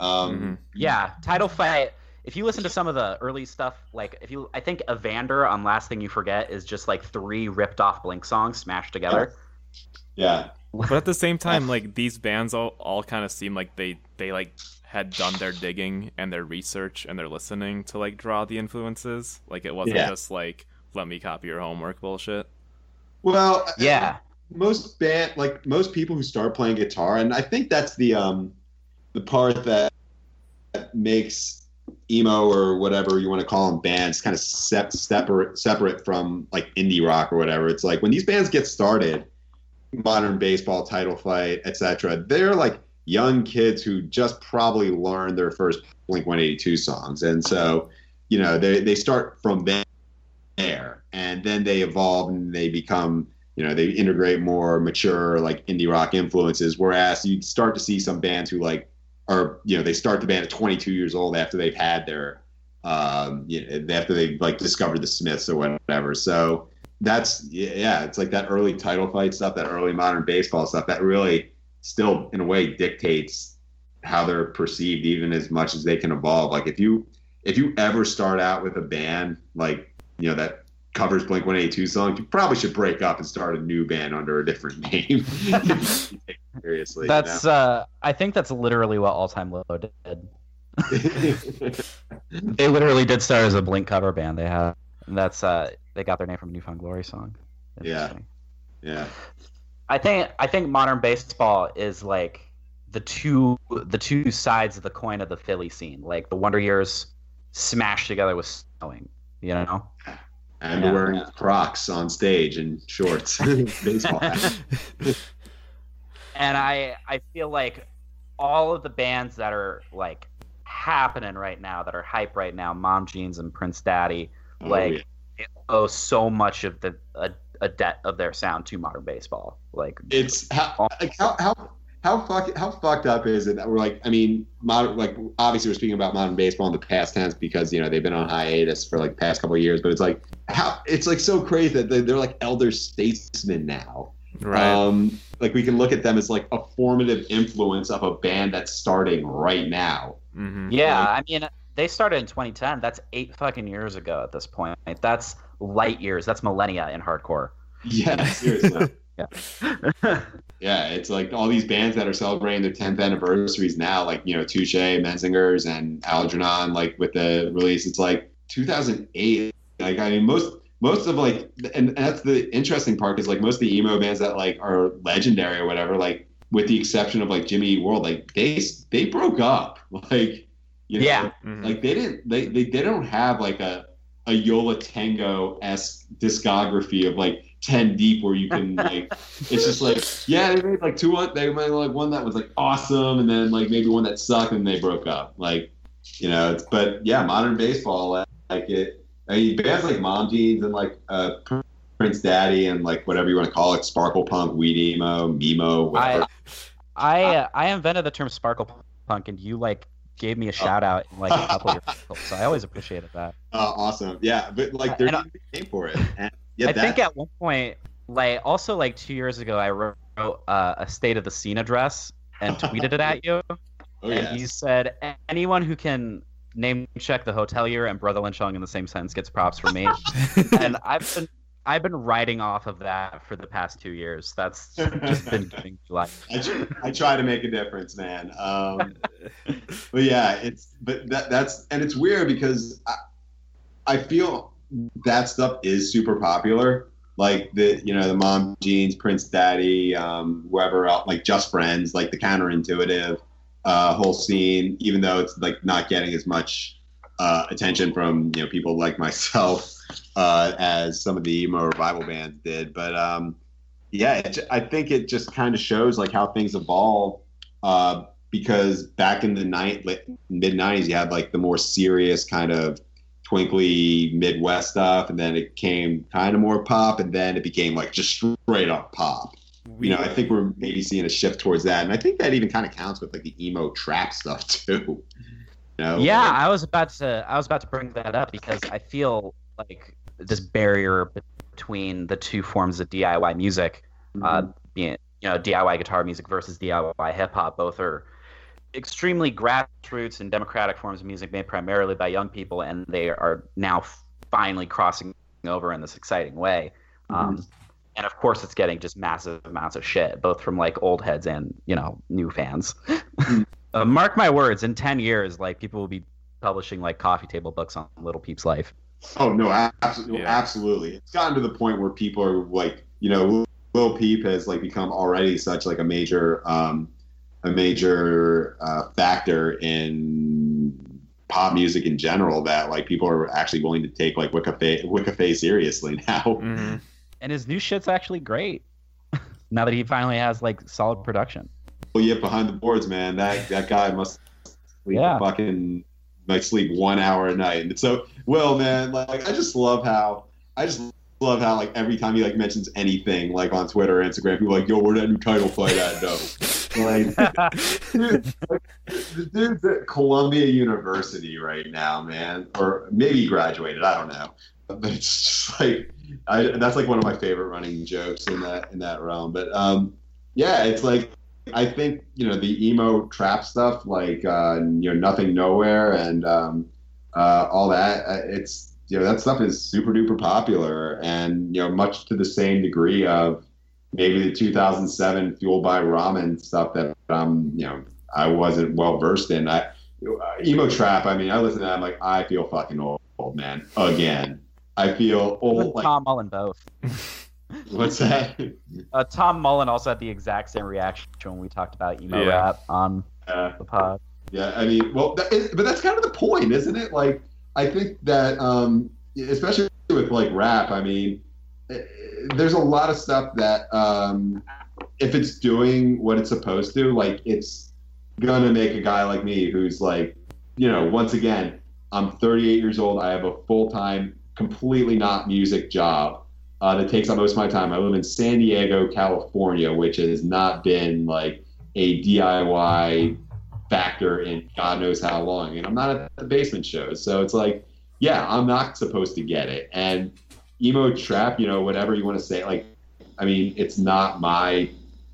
Um, Yeah, title fight. If you listen to some of the early stuff, like if you, I think Evander on Last Thing You Forget is just like three ripped off Blink songs smashed together. Yeah. But at the same time, like these bands all, all kind of seem like they they like had done their digging and their research and their listening to like draw the influences. Like it wasn't Yeah. just like let me copy your homework bullshit. Well, Yeah, most band like most people who start playing guitar and i think that's the um the part that, that makes emo or whatever you want to call them bands kind of sep- separate separate from like indie rock or whatever it's like when these bands get started modern baseball title fight etc they're like young kids who just probably learned their first blink 182 songs. And so you know they, they start from there and then they evolve and they become you know they integrate more mature like indie rock influences. Whereas you start to see some bands who like are you know they start the band at 22 years old after they've had their um you know, after they've like discovered the smiths or whatever. So that's yeah it's like that early title fight stuff that early modern baseball stuff that really still in a way dictates how they're perceived even as much as they can evolve like if you if you ever start out with a band like you know that covers Blink 182 songs, you probably should break up and start a new band under a different name. Seriously. that's. Uh, I think that's literally what All Time Low did. They literally did start as a Blink cover band. They have. And that's. Uh, they got their name from a Newfound Glory song. Yeah. Yeah. I think I think modern baseball is like the two the two sides of the coin of the Philly scene. Like the Wonder Years smashed together with snowing. You know. And Yeah. wearing Crocs on stage and shorts. Baseball hat. and I I feel like all of the bands that are like happening right now that are hype right now, Mom Jeans and Prince Daddy, Oh, like yeah. they owe so much of the a, a debt of their sound to modern baseball. Like it's how like how how how fuck how fucked up is it that we're like I mean modern like obviously we're speaking about modern baseball in the past tense because you know they've been on hiatus for like the past couple of years but it's like how it's like so crazy that they- they're like elder statesmen now Right. um like we can look at them as like a formative influence of a band that's starting right now hmm yeah, like- I mean they started in 2010. That's eight fucking years ago at this point. That's light years. That's millennia in hardcore. yeah seriously yeah. Yeah, it's like all these bands that are celebrating their 10th anniversaries now, like, you know, Touche, Menzingers, and Algernon, like with the release. It's like 2008. Like, I mean, most, most of like, and, and that's the interesting part is like most of the emo bands that like are legendary or whatever, like, with the exception of like Jimmy Eat World, like they, they broke up. Like, you know, Yeah. Mhm. like they didn't, they, they, they don't have like a, a Yo La Tengo esque discography of like 10 deep where you can like it's just like yeah they made like two one they made like one that was like awesome and then like maybe one that sucked and they broke up like you know it's, but yeah modern baseball like, like it. I mean, bands like mom jeans and like uh prince daddy and like whatever you want to call it sparkle punk weed emo memo whatever. I uh, I invented the term sparkle punk, and you like gave me a shout out in like a couple of your articles, so I always appreciated that. uh, awesome yeah but like they're And I- not name for it and yeah I that, think at one point, like also like two years ago, I wrote uh, a state of the scene address and tweeted it at you, oh, and you said anyone who can name check the hotelier and Brother Lynchong in the same sentence gets props from me. and I've been I've been writing off of that for the past two years. That's just been giving me life. I, tr- I try to make a difference, man. Um, but yeah, it's but that that's and it's weird because I, I feel that stuff is super popular. Like the you know the mom jeans, Prince Daddy, um, whoever else, like Just Friends, like the counterintuitive uh, whole scene. Even though it's like not getting as much uh, attention from you know people like myself uh, as some of the emo revival bands did, but um, yeah, it, I think it just kind of shows like how things evolve. Uh, because back in the night, mid '90s, you had like the more serious kind of twinkly Midwest stuff, and then it came kind of more pop, and then it became like just straight up pop. You know, I think we're maybe seeing a shift towards that, and I think that even kind of counts with like the emo trap stuff too. You know? Yeah, Like, I was about to I was about to bring that up because I feel like this barrier between the two forms of DIY music, uh, being you know DIY guitar music versus DIY hip hop, both are extremely grassroots and democratic forms of music made primarily by young people, and they are now finally crossing over in this exciting way. Um, and of course, it's getting just massive amounts of shit, both from like old heads and you know new fans. uh, mark my words, in ten years, like people will be publishing like coffee table books on Lil Peep's life. Oh no, absolutely, Yeah. absolutely. It's gotten to the point where people are like, you know, Lil Peep has like become already such like a major, um, a major uh, factor in pop music in general that like people are actually willing to take like Wicca Phase, Wicca Phase seriously now. Mhm. And his new shit's actually great. now that he finally has like solid production. Well, yeah, behind the boards, man. That that guy must Yeah. fucking might sleep one hour a night. And so, well, man, like I just love how I just love how like every time he like mentions anything like on Twitter or Instagram, people are like, "Yo, where that new title fight at?" No, like dude, like, the dude's at Columbia University right now, man, or maybe graduated. I don't know, but it's just like I, that's like one of my favorite running jokes in that in that realm. But um, yeah, it's like I think you know the emo trap stuff, like uh, you know nothing nowhere and um, uh, all that. uh, It's you know that stuff is super duper popular, and you know much to the same degree of maybe the 2007 Fueled by Ramen stuff that um you know I wasn't well versed in. I uh, emo trap. I mean, I listen to that. I'm like, I feel fucking old, old man again. I feel Him and old. Like, Tom Mullen both. what's that? Uh, Tom Mullen also had the exact same reaction when we talked about emo Yeah. rap on Uh, the pod. Yeah, I mean, well, that is, but that's kind of the point, isn't it? Like, I think that, um, especially with like rap, I mean, eh, there's a lot of stuff that, um, if it's doing what it's supposed to, like, it's gonna make a guy like me who's like, you know, once again, I'm 38 years old. I have a full time, completely not music job uh, that takes up most of my time. I live in San Diego, California, which has not been like a DIY factor in God knows how long. And I'm not at the basement shows. So it's like, yeah, I'm not supposed to get it. And emo trap, you know, whatever you want to say, like, I mean, it's not my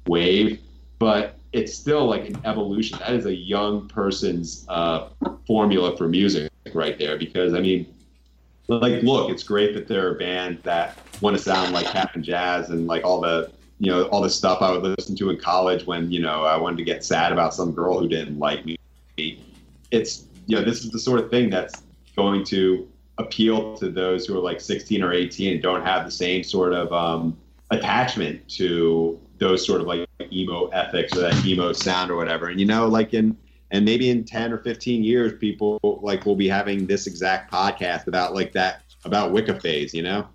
wave, but it's still like an evolution. That is a young person's uh, formula for music right there. Because, I mean, like, look, it's great that there are bands that want to sound like Cap'n Jazz and like all the you know all the stuff I would listen to in college when you know I wanted to get sad about some girl who didn't like me. It's you know this is the sort of thing that's going to appeal to those who are like 16 or 18 and don't have the same sort of um, attachment to those sort of like emo ethics or that emo sound or whatever. And you know, like in and maybe in 10 or 15 years, people like will be having this exact podcast about like that about Wicca phase. You know.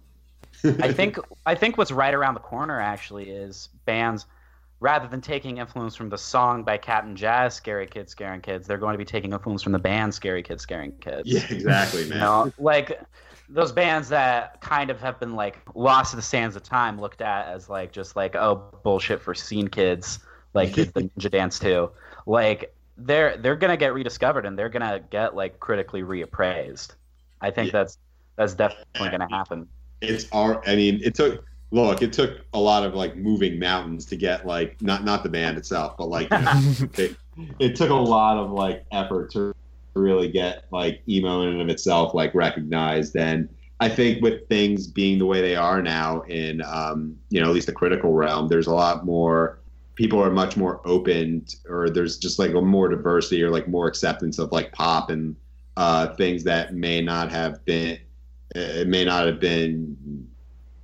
I think I think what's right around the corner actually is bands rather than taking influence from the song by Cap'n Jazz Scary Kids Scaring Kids, they're going to be taking influence from the band Scary Kids Scaring Kids. Yeah, exactly, You man. know, like those bands that kind of have been like lost to the sands of time, looked at as like just like oh bullshit for scene kids, like the ninja dance too. Like they're they're gonna get rediscovered and they're gonna get like critically reappraised. I think Yeah. that's that's definitely gonna happen. it's our i mean it took look it took a lot of like moving mountains to get like not not the band itself but like you know, it, it took a lot of like effort to really get like emo in and of itself like recognized and i think with things being the way they are now in um you know at least the critical realm there's a lot more people are much more open or there's just like a more diversity or like more acceptance of like pop and uh things that may not have been it may not have been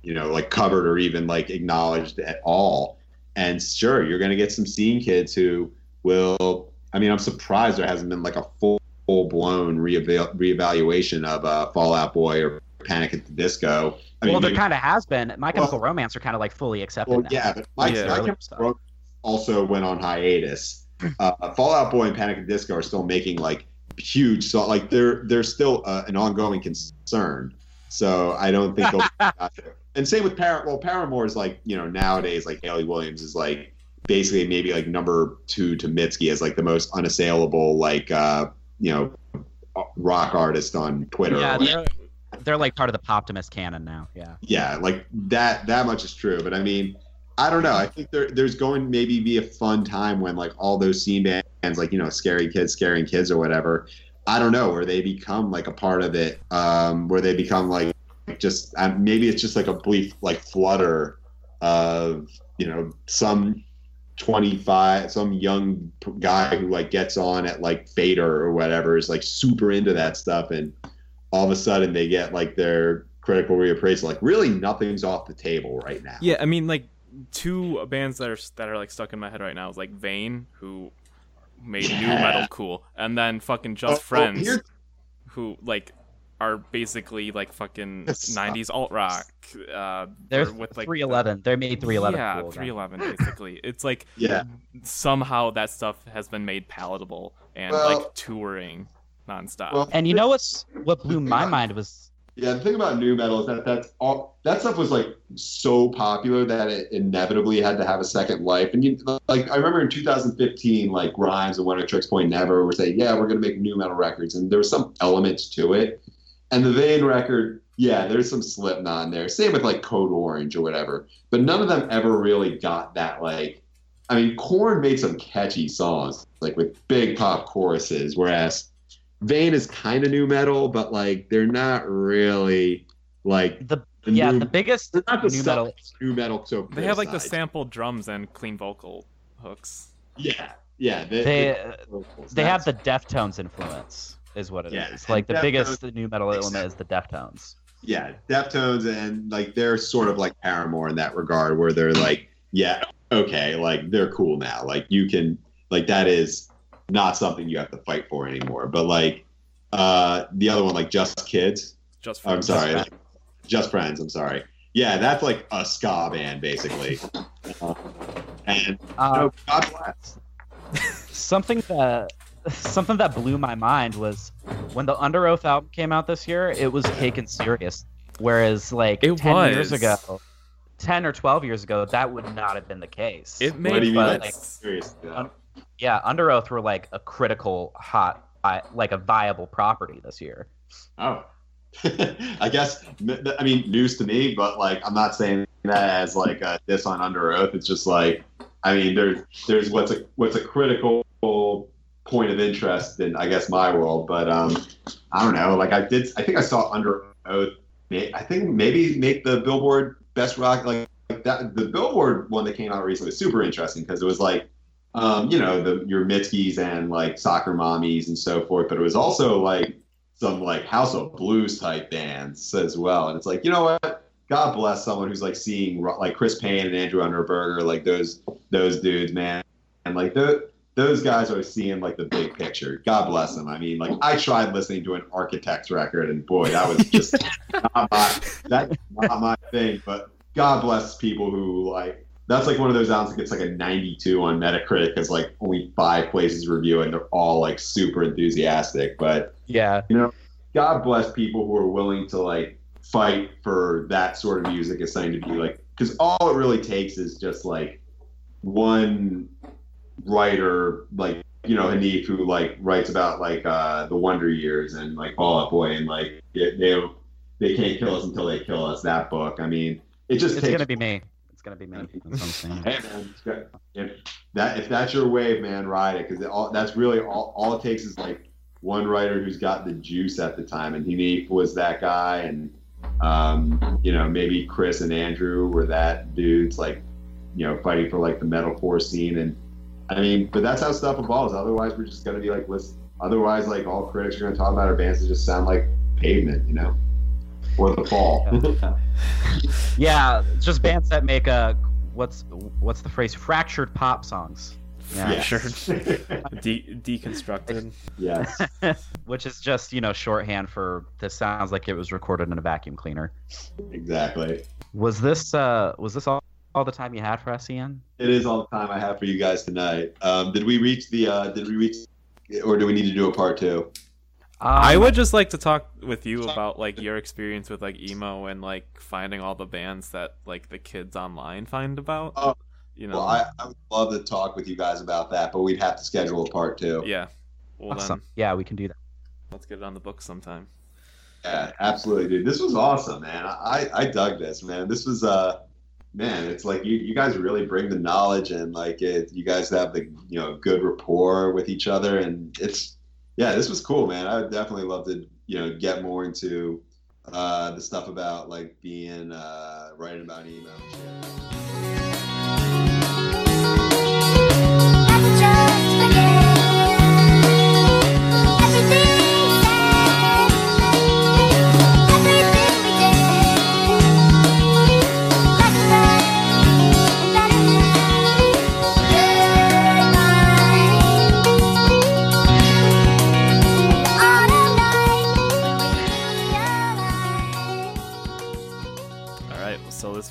you know like covered or even like acknowledged at all and sure you're going to get some scene kids who will i mean i'm surprised there hasn't been like a full full blown reeval- reevaluation of uh, fallout boy or panic at the disco i mean well, there kind of has been. My Chemical Well- Romance are kind of like fully accepted well, now. yeah but my, Yeah. my Chemical. Romance also went on hiatus uh, fallout boy and panic at the disco are still making like huge so like they're they're still uh, an ongoing concern so i don't think they'll and same with Par- well paramore is like you know nowadays like hayley williams is like basically maybe like number two to mitski as like the most unassailable like uh you know rock artist on twitter Yeah, they're, they're like part of the Poptimist canon now. Yeah. yeah, like that that much is true. But I mean, I don't know. I think there there's going to maybe be a fun time when like all those scene bands like you know Scary Kids, Scaring Kids, or whatever. I don't know where they become like a part of it, um, where they become like just um, maybe it's just like a brief like flutter of you know some 25 some young guy who like gets on at like fader or whatever is like super into that stuff and all of a sudden they get like their critical reappraisal like really nothing's off the table right now Yeah, I mean, like two bands that are that are like stuck in my head right now is like Vein, who made nu metal cool, and then fucking Just Oh, oh, Friends, here's- who like are basically like fucking '90s alt rock. Uh, They're or with like 311. They made 311 Yeah, cool 311 basically. it's like yeah somehow that stuff has been made palatable and Well- like touring nonstop. well And you know what's what blew my mind was Yeah, the thing about nu metal is that that's all that stuff was like so popular that it inevitably had to have a second life. And you like, I remember in 2015, like Grimes and Oneohtrix Point Never were saying, "Yeah, we're going to make nu metal records," and there were some elements to it. And the Vein record, yeah, there's some Slipknot in there. Same with like Code Orange or whatever. But none of them ever really got that like. I mean, Korn made some catchy songs, like with big pop choruses, whereas Vein is kind of nu metal, but like they're not really like the the yeah new, the biggest they're not the new stuff metal. nu metal. So they have like the criticized. sampled drums and clean vocal hooks. Yeah, yeah. They, They they have the Deftones influence, is what it is. Yeah, Like the and biggest nu metal makes element is the Deftones. yeah Deftones and like they're sort of like Paramore in that regard, where they're like, yeah, okay, like they're cool now. Like you can like that is not something you have to fight for anymore. But like uh the other one, like Just Kids. Just I'm for sorry, like, Just Friends. I'm sorry. Yeah, that's like a ska band basically. Uh, and Uh, no, God bless. something that something that blew my mind was when the Underoath album came out this year. It was taken serious, whereas like It ten years ago, ten or twelve years ago, that would not have been the case. It What made do you mean? but, like, seriously, though? Yeah, Underoath were like a critical hot, like a viable property this year. Oh, I guess. I mean, news to me, but like, I'm not saying that as like a diss on Underoath. It's just like, I mean, there's there's what's a what's a critical point of interest in I guess my world, but um, I don't know. Like, I did. I think I saw Under Oath. I think maybe make the Billboard Best Rock like, like that. The Billboard one that came out recently was super interesting because it was like. Um, you know, the your Mitskis and like soccer mommies and so forth, but it was also like some like House of Blues type bands as well. And it's like, you know what? God bless someone who's like seeing like Chris Payne and Andrew Unterberger, like those those dudes, man. And like the, those guys are seeing like the big picture. God bless them. I mean, like I tried listening to an Architects record, and boy, that was just not my that's not my thing. But God bless people who like. That's like one of those albums that gets like a 92 on Metacritic because like only five places review it and they're all like super enthusiastic. But Yeah, you know, God bless people who are willing to like fight for that sort of music as something to be like because all it really takes is just like one writer like you know Hanif who like writes about like uh the Wonder Years and like Fall Out Boy and like they they can't kill us until they kill us that book. I mean it just it's takes gonna be me. It's gonna be me. That's what Hey man, it's good. if that if that's your wave, man, ride it because all that's really all. All it takes is like one writer who's got the juice at the time, and he was that guy, and um, you know maybe Chris and Andrew were that dudes, like you know fighting for like the metalcore scene, and I mean, but that's how stuff evolves. Otherwise, we're just gonna be like, listen. Otherwise, like all critics are gonna talk about our bands that just sound like pavement, you know, or the fall. Yeah, just bands that make a what's what's the phrase? Fractured pop songs. Yeah. Yes. De- deconstructed. yes. Which is just you know shorthand for this sounds like it was recorded in a vacuum cleaner. Exactly. Was this uh was this all, all the time you had for SEN? It is all the time I have for you guys tonight. Um, did we reach the? Uh, did we reach, or do we need to do a part two? I Um, would just like to talk with you about like your experience with like emo and like finding all the bands that like the kids online find about. Oh, you know. Well, I, I would love to talk with you guys about that, but we'd have to schedule a part two. yeah. Well Awesome. then, Yeah, we can do that. let's get it on the book sometime. Yeah, absolutely, dude. This was awesome, man. I, I dug this, man. This was uh, man, it's like you, you guys really bring the knowledge and like it, you guys have the you know good rapport with each other, and it's yeah, this was cool, man. I would definitely love to you know get more into uh, the stuff about like being uh, writing about email.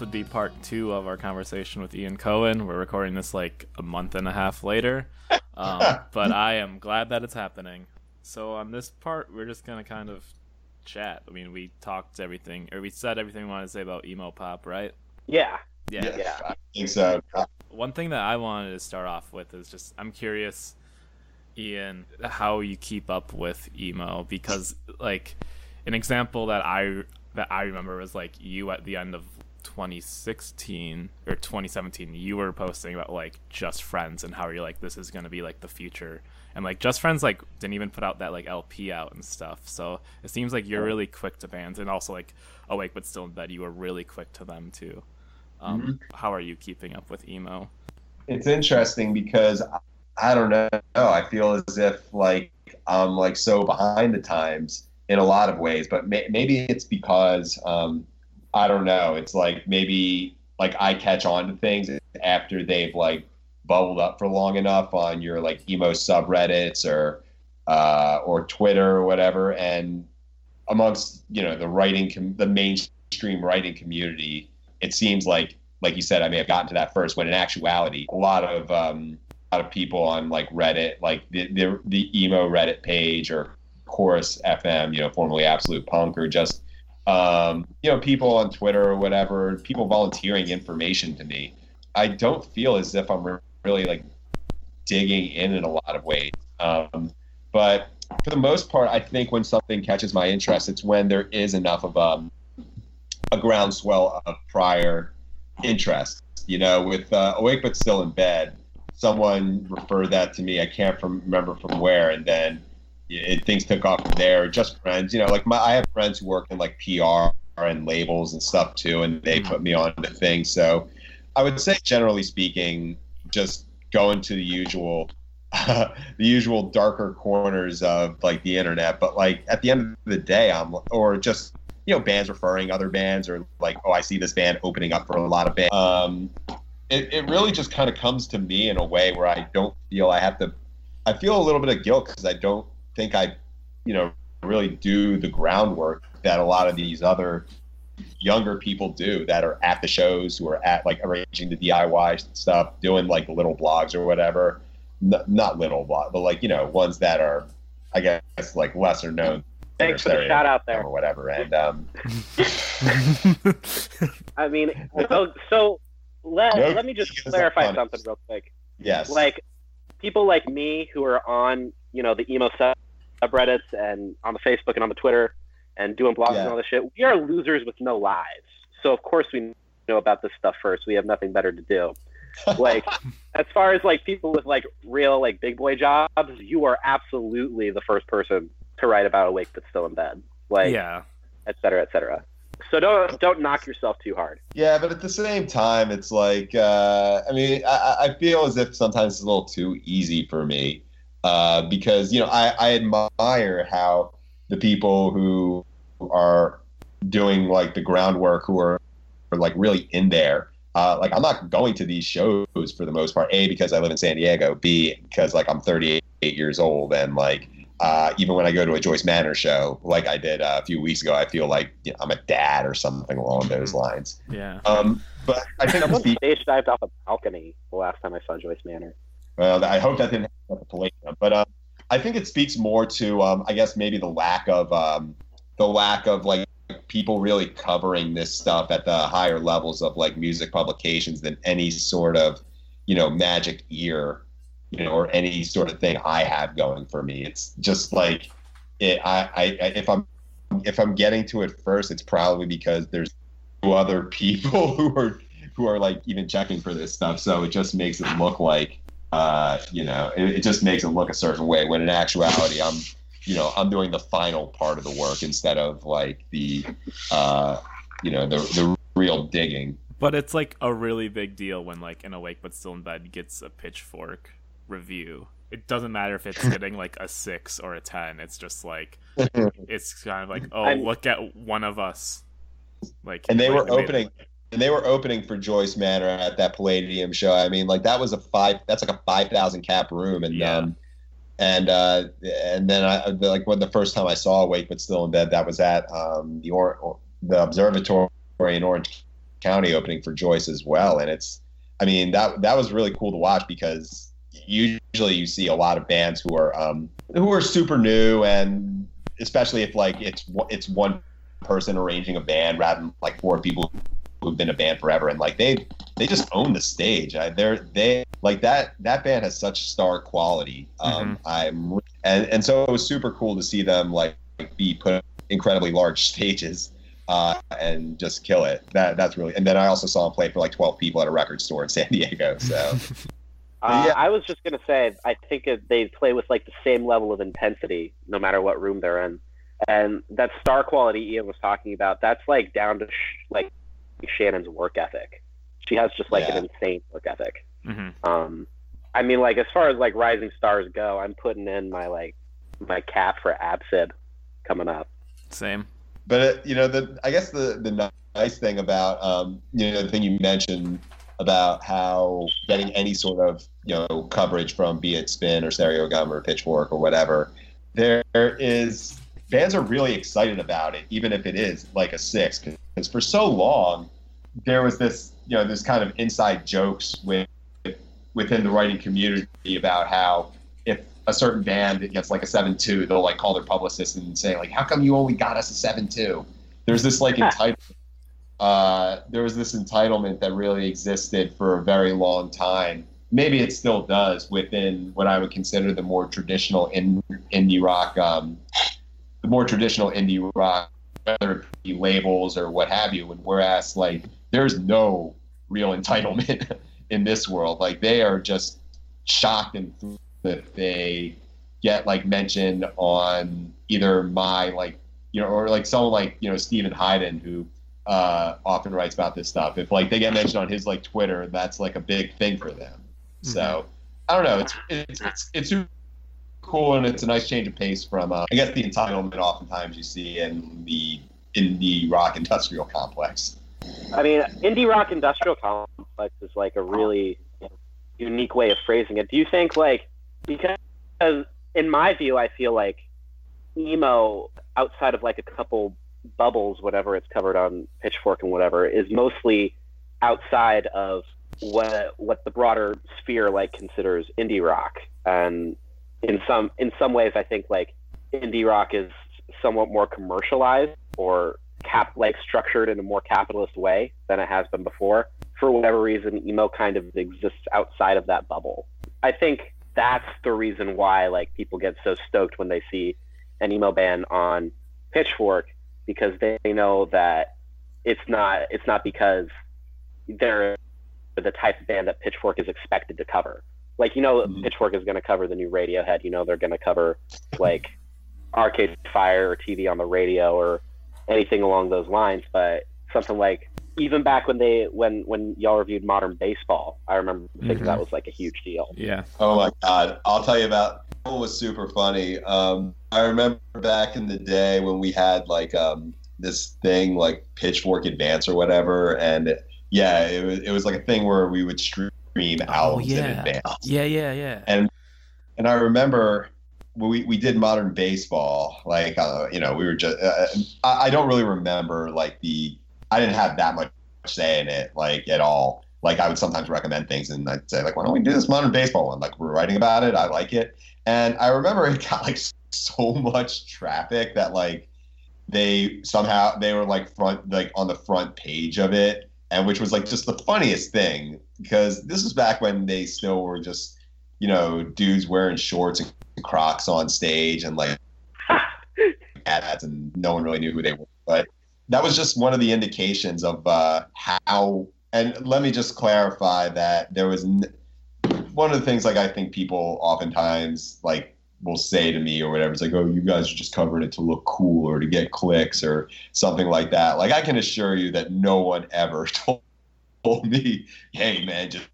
Would be part two of our conversation with Ian Cohen. We're recording this like a month and a half later, um, but I am glad that it's happening. So on this part, we're just gonna kind of chat. I mean, we talked everything, or we said everything we wanted to say about emo pop, right? Yeah. Yeah. Yeah. I think so. One thing that I wanted to start off with is just I'm curious, Ian, how you keep up with emo because like an example that I that I remember was like you at the end of 2016 or 2017 you were posting about like just friends and how you're like this is going to be like the future. And like just friends like didn't even put out that like lp out and stuff. So it seems like you're really quick to bands and also like awake but still in bed you were really quick to them too. Um, how are you keeping up with emo? It's interesting because I don't know. I feel as if like I'm like so behind the times in a lot of ways, but may- maybe it's because um, I don't know. It's like maybe like I catch on to things after they've like bubbled up for long enough on your like emo subreddits or uh, or Twitter or whatever, and amongst you know the writing com- the mainstream writing community, it seems like like you said, I may have gotten to that first. When in actuality, a lot of um, a lot of people on like Reddit, like the, the the emo Reddit page or Chorus FM, you know, formerly Absolute Punk, or just um, you know people on Twitter or whatever, people volunteering information to me. I don't feel as if I'm re- really like digging in in a lot of ways. Um, but for the most part, I think when something catches my interest, it's when there is enough of um, a groundswell of prior interest. You know, with uh, Awake but Still in Bed, someone referred that to me. I can't from, remember from where, and then it, things took off from there. Just friends, you know, like my I have friends who work in like PR and labels and stuff too, and they put me on to things. So I would say, generally speaking, just going to the usual. the usual darker corners of like the internet but like at the end of the day i'm or just you know bands referring other bands or like oh i see this band opening up for a lot of bands um it, it really just kind of comes to me in a way where i don't feel i have to i feel a little bit of guilt because i don't think i you know really do the groundwork that a lot of these other younger people do that are at the shows who are at like arranging the diy stuff doing like little blogs or whatever N- not little blog but like you know ones that are i guess like lesser known Thanks for the shout out there. or whatever and um I mean, so, so let, No, let me just clarify something real quick. yes Like, people like me who are on, you know, the emo sub- subreddits and on the Facebook and on the Twitter and doing blogs Yeah. and all this shit, we are losers with no lives. So, of course, we know about this stuff first. We have nothing better to do. Like, as far as like people with like real like big boy jobs, you are absolutely the first person to write about awake but still in bed. Like, yeah et cetera, et cetera. So don't don't knock yourself too hard. Yeah, but at the same time, it's like uh, I mean, I, I feel as if sometimes it's a little too easy for me uh, because you know I, I admire how the people who are doing like the groundwork, who are, are like really in there. Uh, like I'm not going to these shows for the most part. A because I live in San Diego. B because like I'm 38 years old and like uh, even when I go to a Joyce Manor show, like I did uh, a few weeks ago, I feel like you know, I'm a dad or something along those lines. yeah Um, but I think Someone the, stage dived off a balcony the last time I saw Joyce Manor. Well, I hope that didn't happen at the Palladium. But um, I think it speaks more to, um, I guess, maybe the lack of um, the lack of like people really covering this stuff at the higher levels of like music publications than any sort of, you know, magic ear, you know, or any sort of thing I have going for me. It's just like it. I, I if I'm if I'm getting to it first, it's probably because there's other people who are who are like even checking for this stuff. So it just makes it look like, uh, you know, it, it just makes it look a certain way. When in actuality, I'm, you know, I'm doing the final part of the work instead of like the, uh, you know, the the real digging. But it's like a really big deal when like an awake but still in bed gets a pitchfork review. It doesn't matter if it's getting like a six or a ten. It's just like it's kind of like oh I'm- look at one of us. Like and they like, were made it- opening and they were opening for Joyce Manor at that Palladium show. I mean, like that was a five that's like a five thousand cap room and Yeah. um and uh and then I like when the first time I saw Awake but Still in Bed that was at um the or, or the observatory in Orange County opening for Joyce as well and it's I mean that that was really cool to watch because usually you see a lot of bands who are um who are super new and especially if like it's it's one person arranging a band rather than like four people who've been a band forever and like they they just own the stage. I, they're they like that that band has such star quality. Um i'm and and so it was super cool to see them like be put on incredibly large stages uh and just kill it. That that's really and then i also saw them play for like 12 people at a record store in san diego so. Uh, Yeah. I was just gonna say, I think it, they play with like the same level of intensity, no matter what room they're in, and that star quality Ian was talking about. That's like down to sh- like Shannon's work ethic. She has just like Yeah. an insane work ethic. Mhm. Um, I mean, like as far as like rising stars go, I'm putting in my like my cap for Absib coming up. Same. but it, you know the i guess the the nice thing about um you know the thing you mentioned about how getting any sort of you know coverage from be it spin or Stereogum or pitchfork or whatever there is fans are really excited about it even if it is like a six because for so long there was this you know this kind of inside jokes with within the writing community about how if a certain band gets like a seven two, they'll like call their publicist and say like, "How come you only got us a seven two? There's this like entitlement. Uh, there was this entitlement that really existed for a very long time. Maybe it still does within what I would consider the more traditional in, indie rock, um, the more traditional indie rock, whether it be labels or what have you. And whereas like there's no real entitlement in this world. Like they are just shocked and that they get like mentioned on either my like you know or like someone like you know Steven Hyden who uh, often writes about this stuff. If like they get mentioned on his like Twitter, that's like a big thing for them. So I don't know. It's it's it's it's cool and it's a nice change of pace from uh, I guess the entitlement oftentimes you see in the in the rock industrial complex. I mean, indie rock industrial complex is like a really unique way of phrasing it. Do you think like because in my view, I feel like emo outside of like a couple bubbles, whatever it's covered on Pitchfork and whatever, is mostly outside of what what the broader sphere like considers indie rock. And in some in some ways, I think like indie rock is somewhat more commercialized or cap like structured in a more capitalist way than it has been before. For whatever reason, emo kind of exists outside of that bubble. I think that's the reason why like people get so stoked when they see an emo band on Pitchfork because they know that it's not it's not because they're the type of band that Pitchfork is expected to cover. Like you know, Mhm. Pitchfork is going to cover the new Radiohead. You know, they're going to cover like Arcade Fire or TV on the radio or anything along those lines. But something like even back when they when when y'all reviewed Modern Baseball, I remember thinking Mhm. that was like a huge deal. Yeah. Oh my god! I'll tell you about. It was super funny. Um, I remember back in the day when we had like um, this thing like Pitchfork Advance or whatever, and yeah, it was it was like a thing where we would stream albums in yeah. advance. Yeah, yeah, yeah. And and I remember we, we did modern baseball, like uh, you know, we were just uh, I, I don't really remember like the I didn't have that much say in it like at all. Like I would sometimes recommend things and I'd say like, why don't we do this modern baseball one? Like we're writing about it, I like it, and I remember it got like so much traffic that like they somehow they were like front like on the front page of it and which was like just the funniest thing because this was back when they still were just you know dudes wearing shorts and crocs on stage and like ads and no one really knew who they were but that was just one of the indications of uh, how and let me just clarify that there was n- one of the things like I think people oftentimes like will say to me or whatever. It's like, oh, you guys are just covering it to look cool or to get clicks or something like that. Like I can assure you that no one ever told, told me, hey man, just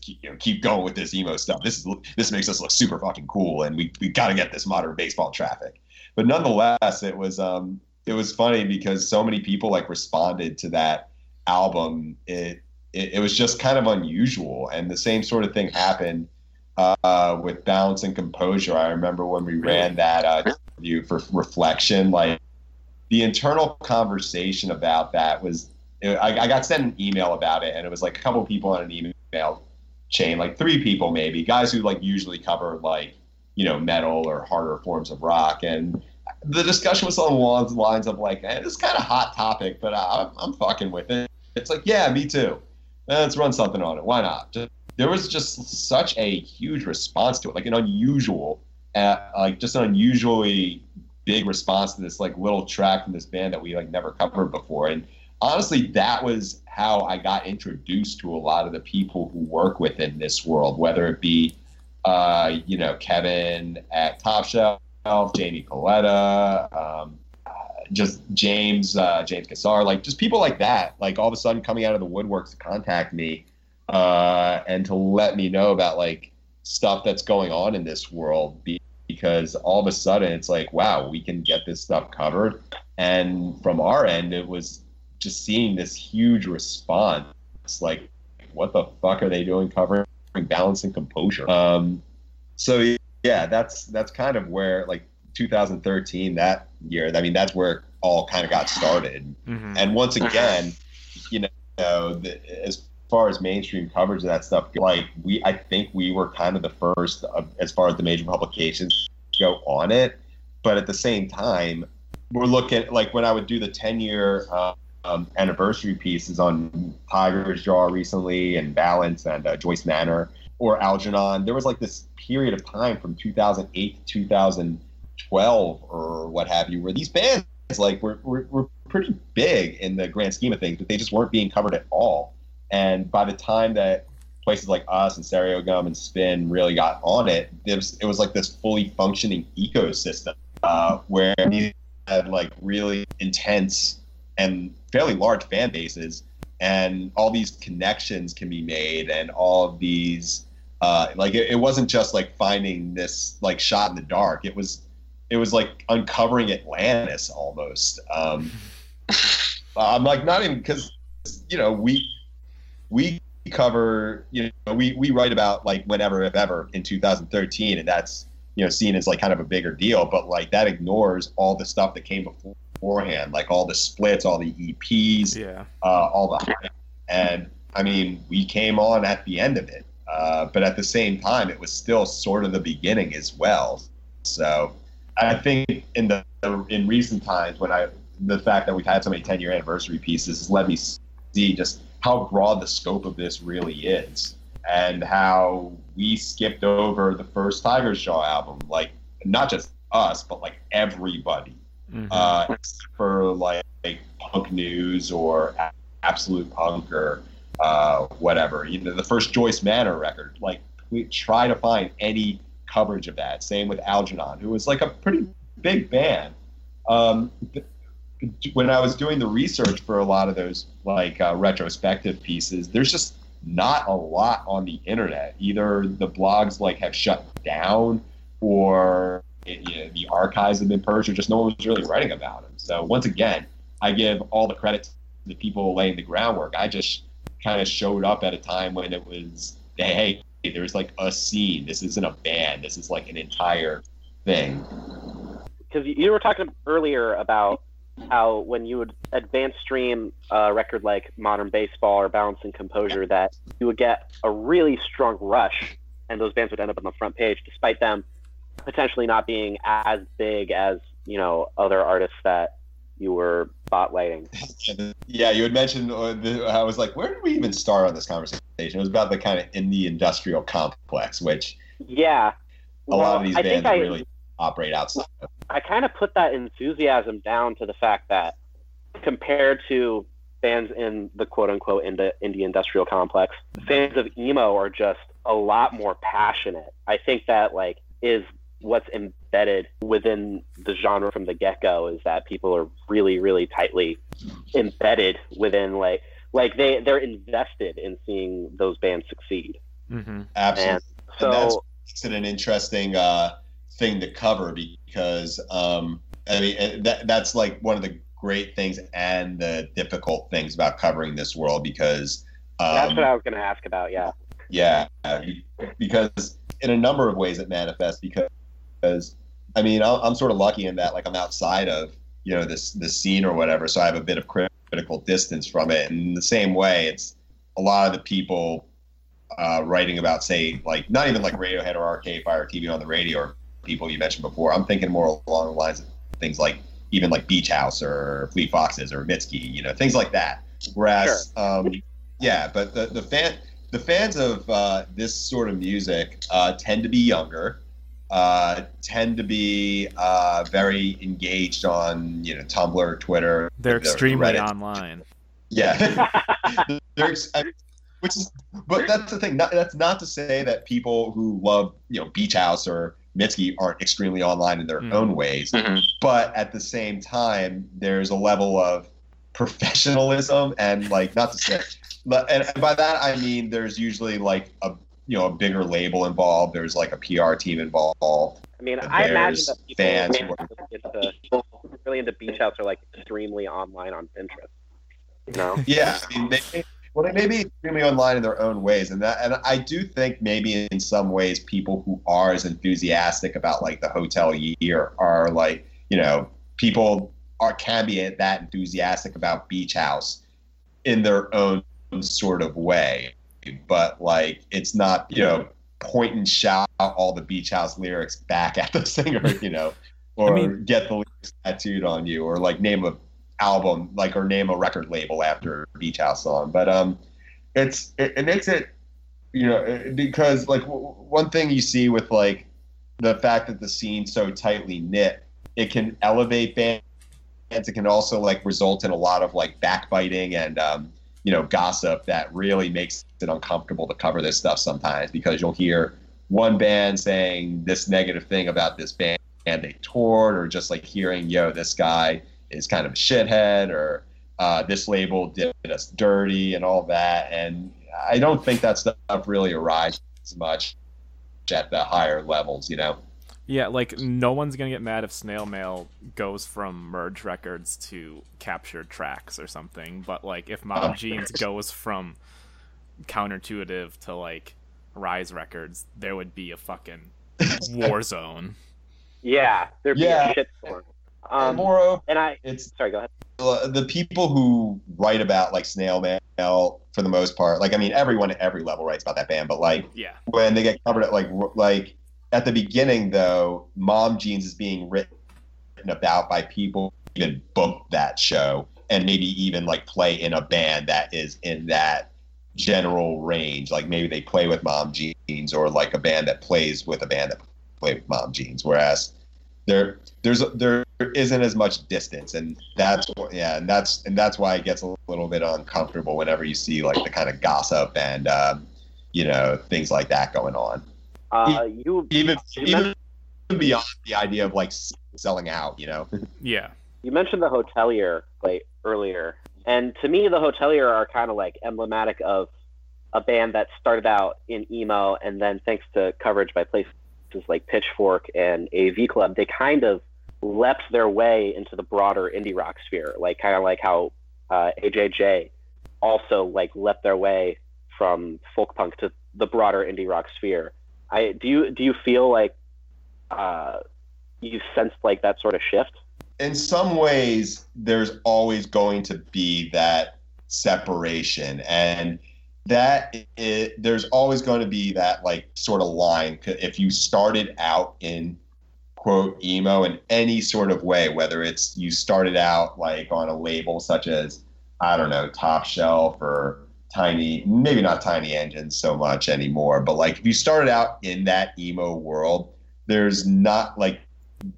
keep, you know, keep going with this emo stuff. This is this makes us look super fucking cool, and we we got to get this modern baseball traffic. But nonetheless, it was um it was funny because so many people like responded to that album. It it, it was just kind of unusual, and the same sort of thing happened uh, with balance and composure. I remember when we ran that uh, interview for reflection, like the internal conversation about that was. I, I got sent an email about it, and it was like a couple people on an email chain, like three people maybe, guys who like usually cover like you know metal or harder forms of rock, and the discussion was along the lines of like, "This kind of hot topic, but I'm, I'm fucking with it." It's like, yeah, me too. Let's run something on it. Why not? There was just such a huge response to it, like an unusual, uh, like just an unusually big response to this like little track from this band that we like never covered before. And honestly, that was how I got introduced to a lot of the people who work within this world, whether it be, uh, you know, Kevin at Top Shelf, Jamie Coletta, um, uh, just James, uh, James Kassar, like just people like that, like all of a sudden coming out of the woodworks to contact me uh, and to let me know about like stuff that's going on in this world because all of a sudden it's like wow we can get this stuff covered. And from our end it was just seeing this huge response like what the fuck are they doing covering balance and composure um, so yeah that's that's kind of where like 2013 that year i mean that's where it all kind of got started mm-hmm. and once again you know the, as far as mainstream coverage of that stuff, like we, I think we were kind of the first as far as the major publications go on it. But at the same time, we're looking like when I would do the 10 year uh, um, anniversary pieces on Tigers Jaw recently and Balance and uh, Joyce Manor or Algernon, there was like this period of time from 2008 to 2012 or what have you, where these bands like were, were, were pretty big in the grand scheme of things, but they just weren't being covered at all. And by the time that places like us and Stereogum and Spin really got on it, it was, it was like this fully functioning ecosystem uh, where you had like really intense and fairly large fan bases, and all these connections can be made, and all of these uh, like it, it wasn't just like finding this like shot in the dark. It was it was like uncovering Atlantis almost. Um, I'm like not even because you know we we cover, you know, we, we write about like whenever, if ever in 2013, and that's, you know, seen as like kind of a bigger deal, but like that ignores all the stuff that came beforehand, like all the splits, all the EPs, yeah, uh, all the, and I mean, we came on at the end of it, uh, but at the same time, it was still sort of the beginning as well. So I think in the in recent times, when I the fact that we've had so many 10 year anniversary pieces has let me see just how broad the scope of this really is and how we skipped over the first Tiger Jaw album, like not just us, but like everybody, mm-hmm. uh, for like, like, punk news or absolute punk or uh, whatever. You know, the first Joyce Manor record, like we try to find any coverage of that. Same with Algernon, who was like a pretty big band. Um, when I was doing the research for a lot of those like uh, retrospective pieces, there's just not a lot on the internet. Either the blogs like have shut down, or it, you know, the archives have been purged, or just no one was really writing about them. So once again, I give all the credit to the people laying the groundwork. I just kind of showed up at a time when it was, hey, there's like a scene. This isn't a band. This is like an entire thing. Because you were talking earlier about how when you would advance stream a record like Modern Baseball or Balance and Composure, that you would get a really strong rush, and those bands would end up on the front page, despite them potentially not being as big as you know other artists that you were spotlighting. yeah, you had mentioned. Uh, the, I was like, where did we even start on this conversation? It was about the kind of in the industrial complex, which yeah, a lot of these bands I, really operate outside. I kind of put that enthusiasm down to the fact that compared to bands in the quote unquote indie, indie industrial complex. Fans of emo are just a lot more passionate. I think that like is what's embedded within the genre from the get go is that people are really, really tightly embedded within like like they they're invested in seeing those bands succeed. Mm-hmm. Absolutely. And so and that's makes it an interesting uh, thing to cover because um, I mean that that's like one of the great things and the difficult things about covering this world because um, that's what I was going to ask about. Yeah. yeah because in a number of ways it manifests because because I mean I'm, I'm sort of lucky in that like I'm outside of you know this this scene or whatever so I have a bit of critical distance from it. And in the same way it's a lot of the people uh, writing about say like not even like Radiohead or Arcade Fire TV on the radio or people you mentioned before. I'm thinking more along the lines of things like even like Beach House or Fleet Foxes or Mitski you know things like that. Whereas um, yeah but the the fan the fans of uh, this sort of music uh, tend to be younger, uh, tend to be uh, very engaged on you know Tumblr, Twitter. They're extremely Reddit. online. Yeah, They're ex- I- which is, but that's the thing. Not, that's not to say that people who love you know Beach House or Mitski aren't extremely online in their Mm. own ways. Mhm. But at the same time, there's a level of professionalism and like not to say, but- and by that I mean there's usually like a you know a bigger label involved. There's like a PR team involved. I mean, I imagine that people fans who are into, people who are really into Beach House are like extremely online on Pinterest. You know? Yeah, I mean, they, well, they may be extremely online in their own ways, and that, and I do think maybe in some ways people who are as enthusiastic about like the Hotelier are like, you know, people are can be that enthusiastic about Beach House in their own sort of way, but like it's not, you know, point and shout all the Beach House lyrics back at the singer, you know, or mean- get the lyrics tattooed on you, or like name a album like or name a record label after a beach house song. But um it's it, it makes it you know because like w- one thing you see with like the fact that the scene's so tightly knit it can elevate bands it can also like result in a lot of like backbiting and um you know gossip that really makes it uncomfortable to cover this stuff sometimes because you'll hear one band saying this negative thing about this band and they toured or just like hearing yo this guy is kind of a shithead or uh, this label did us dirty and all that. And I don't think that stuff really arises much at the higher levels, you know? Yeah, like no one's gonna get mad if Snail Mail goes from Merge Records to Captured Tracks or something. But like if Mob Oh. Jeans goes from Counterintuitive to like Rise Records, there would be a fucking war zone. Yeah, there'd be Yeah. a shitstorm. and Um, moreover, and I, it's sorry, go ahead. the people who write about like snail mail for the most part, like, I mean, everyone at every level writes about that band, but like, Yeah. when they get covered at like like at the beginning though mom jeans is being written about by people who even booked that show and maybe even like play in a band that is in that general range. Like maybe they play with mom jeans or like a band that plays with a band that play with mom jeans. Whereas there there's there isn't as much distance. And that's yeah and that's and that's why it gets a little bit uncomfortable whenever you see like the kind of gossip and um, you know things like that going on Uh, you even You even beyond the idea of like selling out you know Yeah. you mentioned the hotelier like earlier, and to me, the hotelier are kind of like emblematic of a band that started out in emo, and then thanks to coverage by places like Pitchfork and AV Club, they kind of leapt their way into the broader indie rock sphere, like kind of like how uh, AJJ also like leapt their way from folk punk to the broader indie rock sphere. I do you do you feel like uh, you sensed like that sort of shift? in some ways there's always going to be that separation and that it, there's always going to be that like sort of line if you started out in quote emo in any sort of way whether it's you started out like on a label such as i don't know top shelf or tiny maybe not tiny engines so much anymore but like if you started out in that emo world there's not like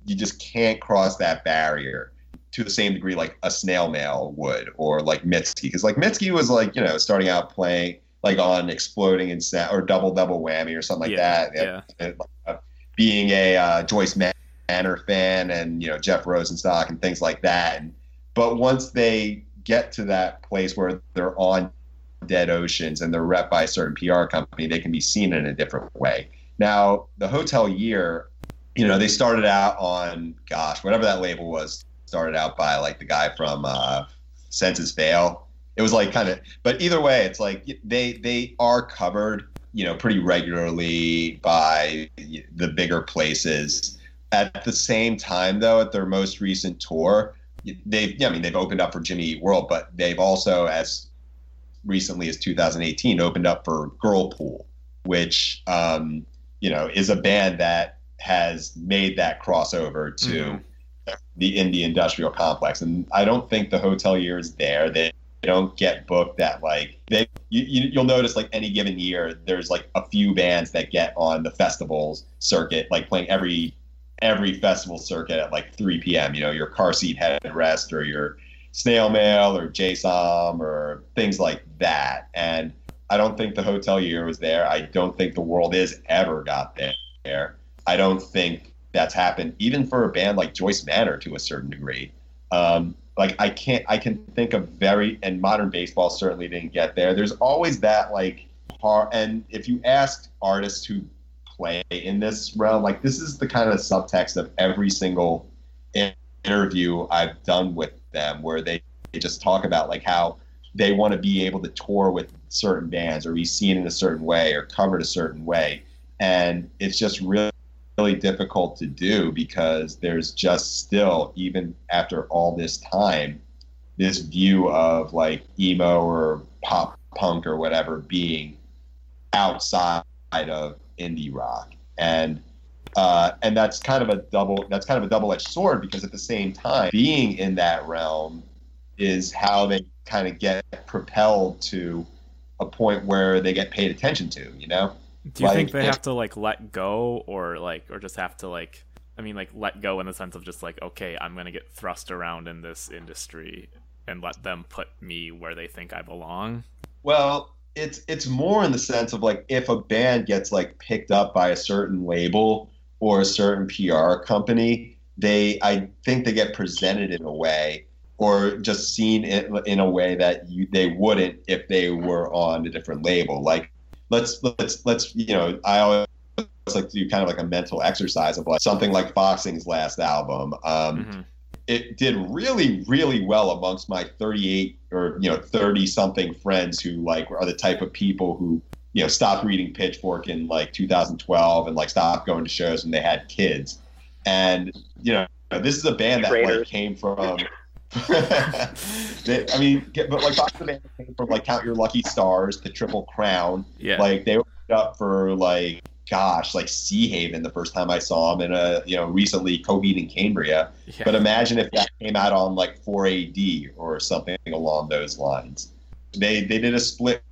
you just can't cross that barrier to the same degree like a snail mail would or like Mitski because like Mitski was like you know starting out playing like on exploding and or double double whammy or something like Yeah, that yeah. And, uh, being a uh, Joyce Manor fan and you know Jeff Rosenstock and things like that and but once they get to that place where they're on dead oceans and they're rep by a certain PR company they can be seen in a different way now the Hotelier you know, they started out on, gosh, whatever that label was, started out by like the guy from uh, Senses Fail. It was like kind of, but either way, it's like they they are covered, you know, pretty regularly by the bigger places. At the same time, though, at their most recent tour, they've, yeah, I mean, they've opened up for Jimmy Eat World, but they've also, as recently as 2018, opened up for Girlpool, which, um, you know, is a band that has made that crossover to Mhm. the indie industrial complex. And I don't think the hotelier is there. They don't get booked that like they you, you, you'll notice like any given year there's like a few bands that get on the festivals circuit like playing every every festival circuit at like 3 p.m you know your car seat headrest or your snail mail or Jay Som or things like that and I don't think the hotelier was there I don't think the world is ever got there I don't think that's happened even for a band like Joyce Manor to a certain degree. Um, like I can't, I can think of very, and modern baseball certainly didn't get there. There's always that like and if you ask artists who play in this realm, like this is the kind of subtext of every single interview I've done with them, where they, they just talk about like how they want to be able to tour with certain bands or be seen in a certain way or covered a certain way, and it's just really really difficult to do because there's just still even after all this time this view of like emo or pop punk or whatever being outside of indie rock. And uh, and that's kind of a double that's kind of a double-edged sword because at the same time being in that realm is how they kind of get propelled to a point where they get paid attention to you know Do you think they have to like let go or like or just have to like I mean like let go in the sense of just like okay, I'm going to get thrust around in this industry and let them put me where they think I belong? Well, it's it's more in the sense of like if a band gets like picked up by a certain label or a certain PR company, they I think they get presented in a way or just seen in, in a way that you, they wouldn't if they were on a different label. Like let's let's let's you know I always like to do kind of like a mental exercise of like something like Foxing's last album. Um, Mhm. it did really really well amongst my 38 or you know 30 something friends who like are the type of people who you know stopped reading pitchfork in like 2012 and like stopped going to shows when they had kids and you know this is a band that like came from they, I mean, get- but like Fox the band came from like Count Your Lucky Stars, the Triple Crown, Yeah. like they were up for like gosh, like Seahaven the first time I saw them, and uh, you know, recently Coheed and Cambria. yeah. But imagine if that came out on like 4AD or something along those lines. They they did a split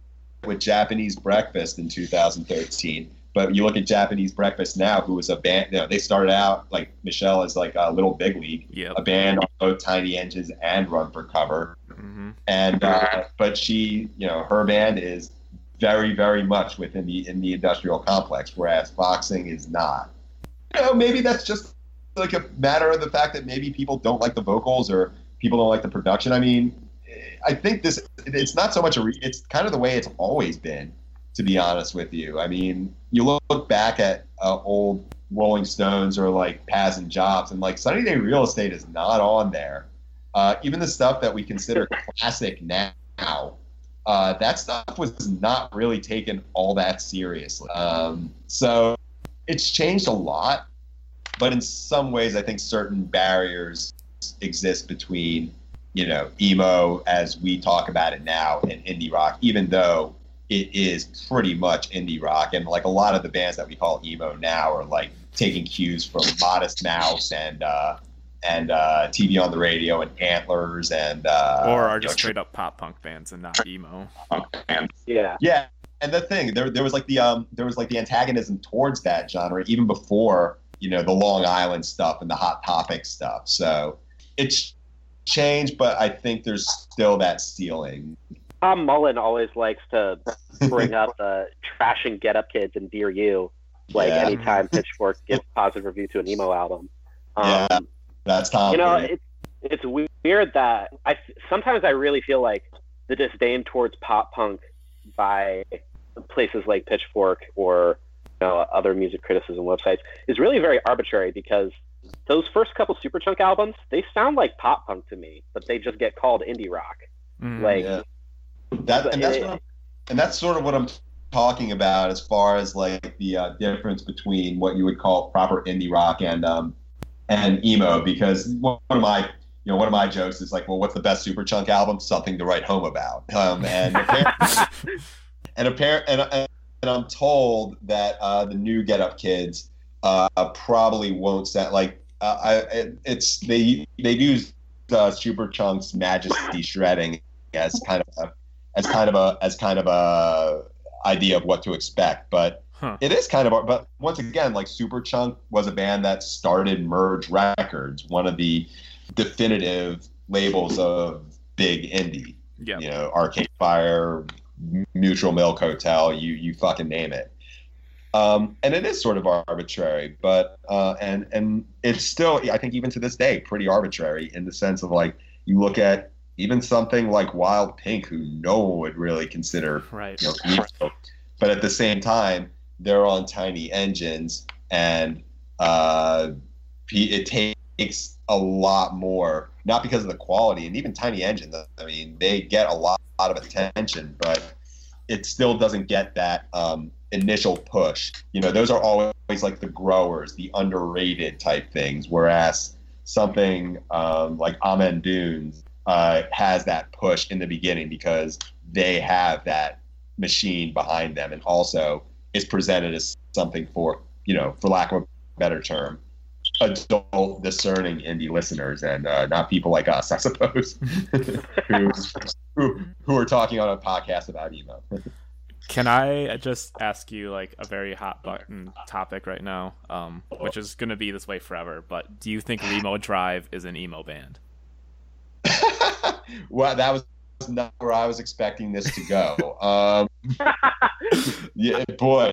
with Japanese Breakfast in 2013. But you look at Japanese Breakfast now, who was a band. You know, they started out like Michelle is like a little big league, yep. a band on both Tiny Engines and Run for Cover hmm and uh, but she, you know, her band is very, very much within the in the industrial complex, whereas Foxing is not. You know, maybe that's just like a matter of the fact that maybe people don't like the vocals or people don't like the production. I mean, I think this it's not so much a re- it's kind of the way it's always been, to be honest with you. I mean, you look back at uh, old Rolling Stones or like Pazz and Jops, and like Sunny Day Real Estate is not on there. Uh, even the stuff that we consider classic now, uh, that stuff was not really taken all that seriously. Um, so it's changed a lot, but in some ways, I think certain barriers exist between, you know, emo as we talk about it now and indie rock, even though it is pretty much indie rock. And like a lot of the bands that we call emo now are like taking cues from Modest Mouse and, uh, and uh, TV on the radio and Antlers and uh, or are you know, just straight up pop punk bands and not emo. Yeah. yeah, and the thing there, there was like the um, there was like the antagonism towards that genre even before you know the Long Island stuff and the Hot Topic stuff. So it's change, but I think there's still that ceiling. Tom Mullen always likes to bring up the trash and get up kids and Dear You, like Yeah. anytime Pitchfork gives positive review to an emo album. Um, Yeah. That's Tom. you know, it's it's weird that I sometimes I really feel like the disdain towards pop punk by places like Pitchfork or you know, other music criticism websites is really very arbitrary because those first couple Superchunk albums they sound like pop punk to me, but they just get called indie rock. Mhm. Like Yeah. that and that's what and that's sort of what I'm talking about as far as like the uh, difference between what you would call proper indie rock and um and emo because one of my you know one of my jokes is like well what's the best Superchunk album something to write home about um and apparently, and apparent and, and I'm told that uh, the new Get Up Kids uh, probably won't set like uh, I it, it's they they use uh, Superchunk's Majesty shredding as kind of a as kind of a as kind of a idea of what to expect, but Huh. it is kind of. But once again, like Superchunk was a band that started Merge Records, one of the definitive labels of big indie. Yeah. You know, Arcade Fire, Neutral Milk Hotel, you you fucking name it. Um, and it is sort of arbitrary, but uh, and and it's still, I think, even to this day, pretty arbitrary in the sense of like you look at even something like Wild Pink, who no one would really consider Right. you know, but at the same time, they're on tiny engines, and uh, it takes a lot more. Not because of the quality, and even tiny engines. I mean, they get a lot, lot of attention, but it still doesn't get that um, initial push. You know, those are always like the growers, the underrated type things. Whereas something um, like Amen Dunes uh, has that push in the beginning because they have that machine behind them, and also is presented as something for you know, for lack of a better term, adult discerning indie listeners, and uh, not people like us, I suppose, who, who who are talking on a podcast about emo. Can I just ask you like a very hot button topic right now, um, which is gonna be this way forever? But do you think Remo Drive is an emo band? well, that was not where I was expecting this to go. Um, yeah, boy,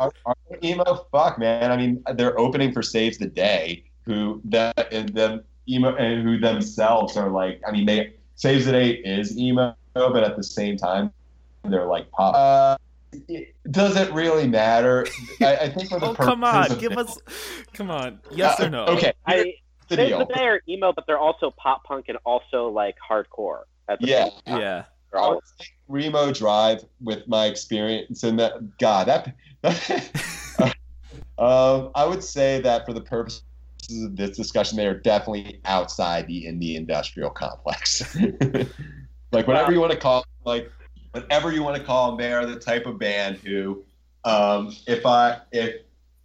are, are emo? Fuck, man. I mean, they're opening for Saves the Day, who that and them emo and who themselves are like. I mean, they Saves the Day is emo, but at the same time, they're like pop. Uh, it- does it really matter? I, I think for the Oh come on, give this- us, come on, yes Uh, or no? Okay, here's I the Saves deal. the Day are emo, but they're also pop punk and also like hardcore. At the Yeah. Yeah. I would say Remo Drive with my experience in that. God, that. um, I would say that for the purposes of this discussion, they are definitely outside the indie industrial complex. like whatever you want to call, like whatever you want to call them, they are the type of band who, um, if I if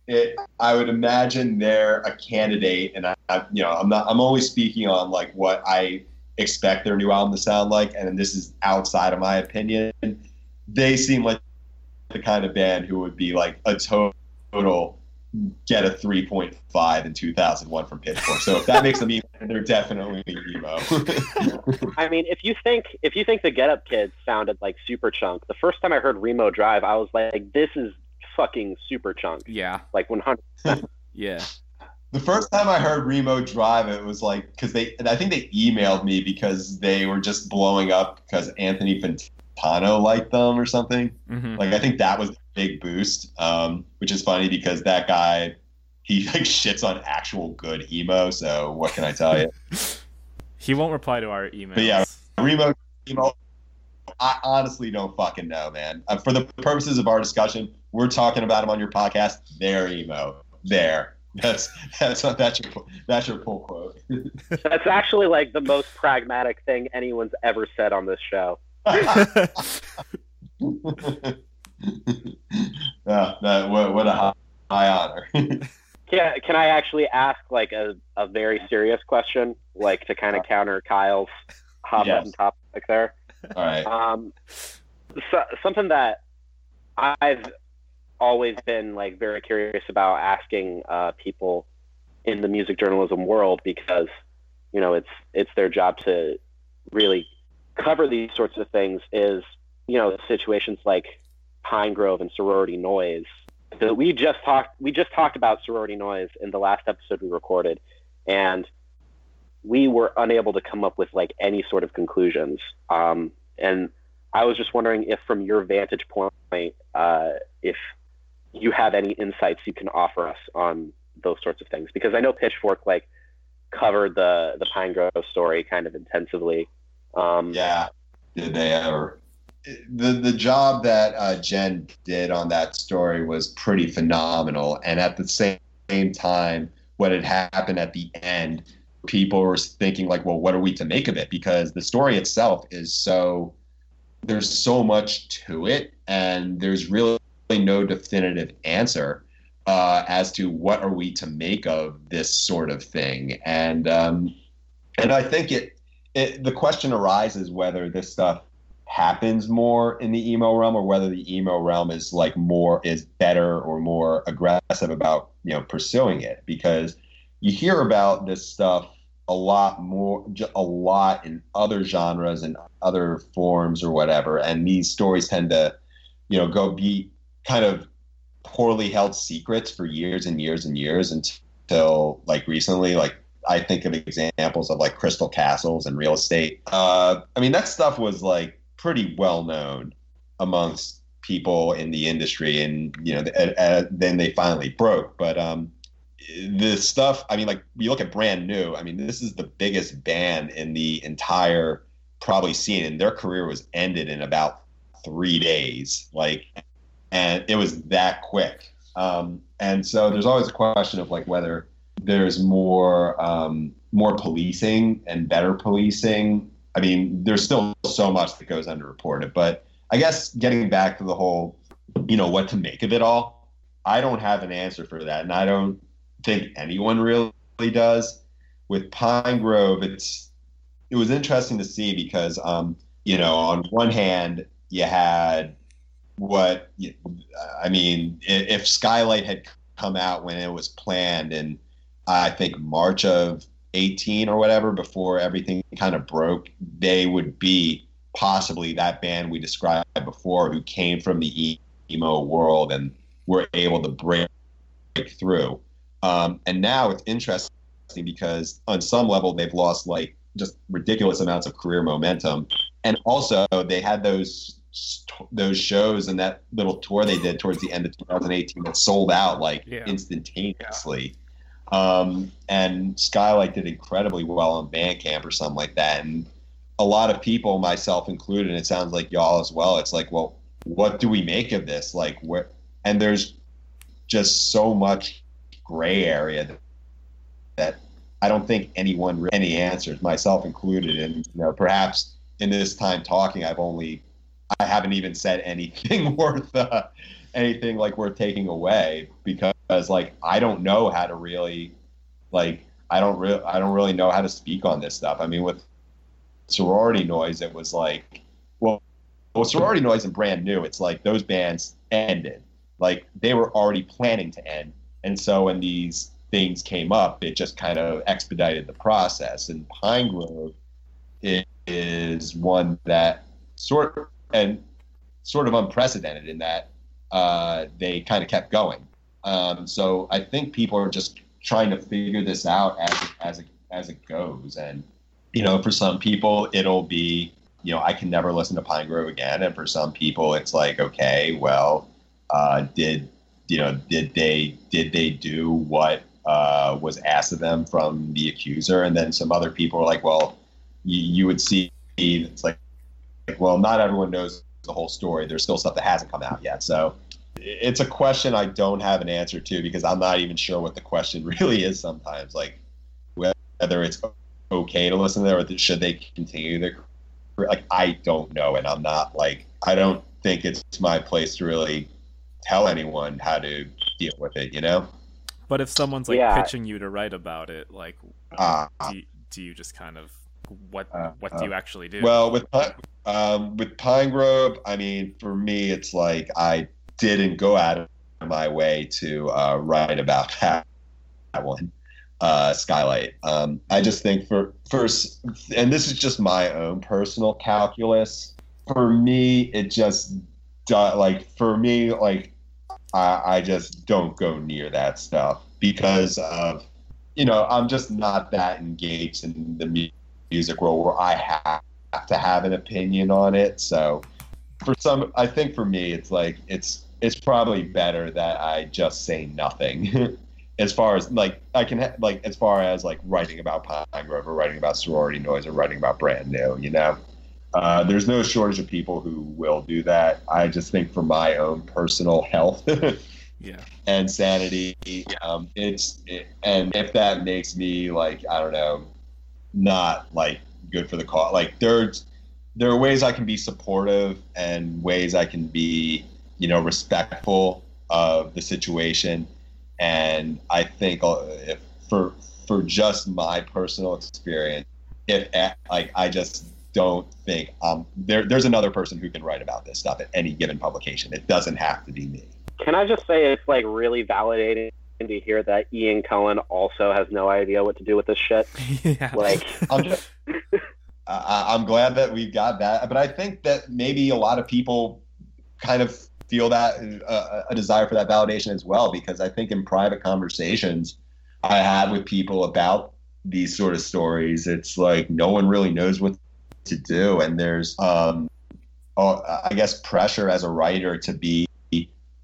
it, I would imagine they're a candidate, and I, I, you know, I'm not. I'm only speaking on like what I expect their new album to sound like, and this is outside of my opinion. They seem like the kind of band who would be like a total get a 3.5 in 2001 from Pitchfork. So if that makes them emo, they're definitely emo. I mean, if you think if you think the Get Up Kids sounded like Superchunk, the first time I heard Remo Drive, I was like, this is fucking Superchunk, Yeah. like 100. Yeah. The first time I heard Remo Drive, it was like because they, and I think they emailed me because they were just blowing up because Anthony Fantano liked them or something. hmm Like I think that was the big boost, um, which is funny because that guy he like shits on actual good emo. So what can I tell you? He won't reply to our emails. But yeah. Remo emo. I honestly don't fucking know, man. Uh, for the purposes of our discussion, we're talking about him on your podcast. They're emo. There. That's that's that's your that's your pull quote. That's actually like the most pragmatic thing anyone's ever said on this show. yeah, that, what, what a high, high honor. Can, can I actually ask like a, a very serious question, like to kind of counter Kyle's hot Yes. button topic there? All right. Um, so, something that I've always been like very curious about asking uh, people in the music journalism world because you know it's it's their job to really cover these sorts of things is you know situations like Pinegrove and sorority noise. We just talked we just talked about sorority noise in the last episode we recorded, and we were unable to come up with like any sort of conclusions. Um, and I was just wondering if, from your vantage point, uh, if you have any insights you can offer us on those sorts of things, because I know Pitchfork like covered the the Pinegrove story kind of intensively. Um, Yeah, did they ever? The the job that uh, Jen did on that story was pretty phenomenal, and at the same, same time, what had happened at the end, people were thinking like, well, what are we to make of it? Because the story itself is so there's so much to it, and there's really no definitive answer uh, as to what are we to make of this sort of thing, and um, and I think it, it the question arises whether this stuff happens more in the emo realm or whether the emo realm is like more is better or more aggressive about you know pursuing it. Because you hear about this stuff a lot more a lot in other genres and other forms or whatever and these stories tend to you know go be kind of poorly held secrets for years and years and years until like recently. Like i think of examples of like crystal castles and real estate. Uh, i mean that stuff was like pretty well known amongst people in the industry and you know uh, uh, then they finally broke. But um the stuff i mean like you look at brand new i mean this is the biggest band in the entire probably scene and their career was ended in about three days. Like and it was that quick um, and so there's always a question of like whether there's more um, more policing and better policing i mean there's still so much that goes underreported but i guess getting back to the whole you know what to make of it all i don't have an answer for that and i don't think anyone really does. With Pinegrove, it's it was interesting to see because um, you know on one hand you had what I mean if Skylight had come out when it was planned in I think March of 18 or whatever before everything kind of broke, they would be possibly that band we described before who came from the emo world and were able to break through. Um, and now it's interesting because on some level they've lost like just ridiculous amounts of career momentum, and also they had those those shows and that little tour they did towards the end of 2018 that sold out like yeah. instantaneously. Yeah. Um, and Skylight did incredibly well on Bandcamp or something like that, and a lot of people, myself included, and it sounds like y'all as well. It's like, well, what do we make of this? Like, where? And there's just so much gray area that, that I don't think anyone really any answers, myself included. And you know, perhaps in this time talking, I've only I haven't even said anything worth uh, anything like worth taking away because like I don't know how to really like I don't really I don't really know how to speak on this stuff. I mean, with sorority noise, it was like well, well sorority noise and brand new. It's like those bands ended like they were already planning to end and so when these things came up, it just kind of expedited the process. And Pinegrove is one that sort and sort of unprecedented in that uh, they kind of kept going. Um, so I think people are just trying to figure this out as it, as it, as it goes. And you know, for some people, it'll be you know I can never listen to Pinegrove again, and for some people, it's like okay, well, uh, did you know, did they did they do what uh, was asked of them from the accuser? And then some other people are like, well, you, would see it's like, well, not everyone knows the whole story. There's still stuff that hasn't come out yet. So it's a question I don't have an answer to because I'm not even sure what the question really is sometimes. Like whether it's okay to listen to them or should they continue their career. Like I don't know, and I'm not like I don't think it's my place to really tell anyone how to deal with it, you know? But if someone's like yeah. pitching you to write about it, like, uh, do, you, do you just kind of what uh, what do you actually do? Well, with um, with Pinegrove, I mean, for me, it's like I didn't go out of my way to uh, write about that one. uh, Skylight. Um, I just think for first, and this is just my own personal calculus. For me, it just like for me like I, I just don't go near that stuff because of you know I'm just not that engaged in the mu- music world where I have to have an opinion on it. So for some, I think for me, it's like it's it's probably better that I just say nothing. as far as like I can ha- like as far as like writing about Pinegrove or writing about sorority noise or writing about brand new, you know. Uh, there's no shortage of people who will do that. I just think for my own personal health Yeah. and sanity, um, it's it, and if that makes me like I don't know, not like good for the cause. Like there's there are ways I can be supportive and ways I can be you know respectful of the situation, and I think uh, if for for just my personal experience, if like I just don't think um there there's another person who can write about this stuff at any given publication. It doesn't have to be me. Can I just say it's like really validating to hear that Ian Cohen also has no idea what to do with this shit. yeah. Like, I'm just, I, I'm glad that we've got that, but I think that maybe a lot of people kind of feel that uh, a desire for that validation as well, because I think in private conversations I have with people about these sort of stories, it's like no one really knows what to do, and there's, um, uh, I guess, pressure as a writer to be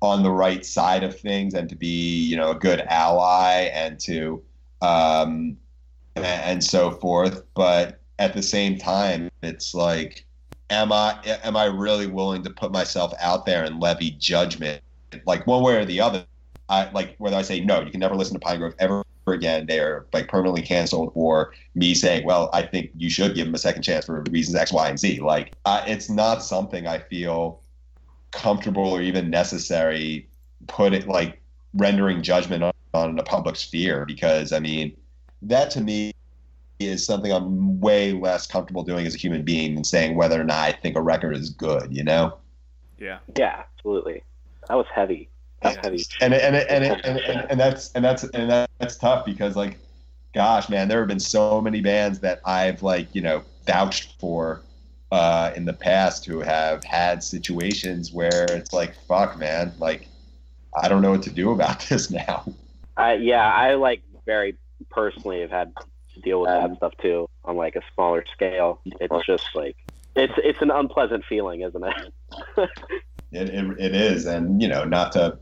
on the right side of things and to be, you know, a good ally and to, um, and so forth. But at the same time, it's like, am I am I really willing to put myself out there and levy judgment, like one way or the other? I like whether I say no, you can never listen to Pinegrove ever again. They are like permanently canceled, or me saying, well, I think you should give them a second chance for reasons X, Y, and Z. Like, uh, it's not something I feel comfortable or even necessary put it like rendering judgment on, on a public sphere because I mean that to me is something I'm way less comfortable doing as a human being than saying whether or not I think a record is good, you know? Yeah. yeah, absolutely. That was heavy. That was heavy. And and and, and, and, and, and that's and that's and that's tough because like gosh man, there have been so many bands that I've like, you know, vouched for uh, in the past who have had situations where it's like, fuck, man, like, I don't know what to do about this now. Uh, yeah, I like very personally have had to deal with that stuff too on like a smaller scale. It's just like it's it's an unpleasant feeling, isn't it? It, it, it is, and you know, not to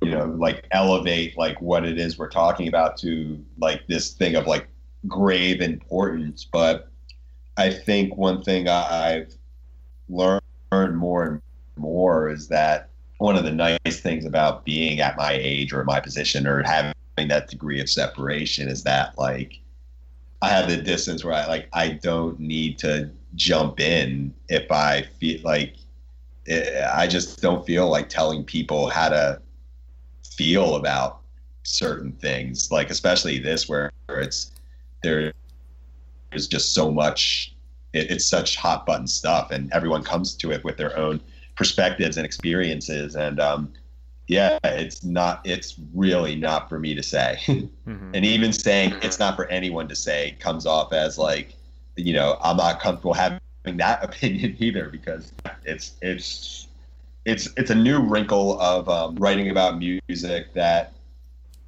you know like elevate like what it is we're talking about to like this thing of like grave importance, but I think one thing I've learned more and more is that one of the nice things about being at my age or my position or having that degree of separation is that like I have the distance where I like I don't need to jump in if I feel like it, I just don't feel like telling people how to feel about certain things. Like especially this where it's there there's just so much it, it's such hot button stuff and everyone comes to it with their own perspectives and experiences and um, yeah it's not it's really not for me to say Mm-hmm. and even saying it's not for anyone to say comes off as like you know i'm not comfortable having that opinion either because it's it's it's it's a new wrinkle of um, writing about music that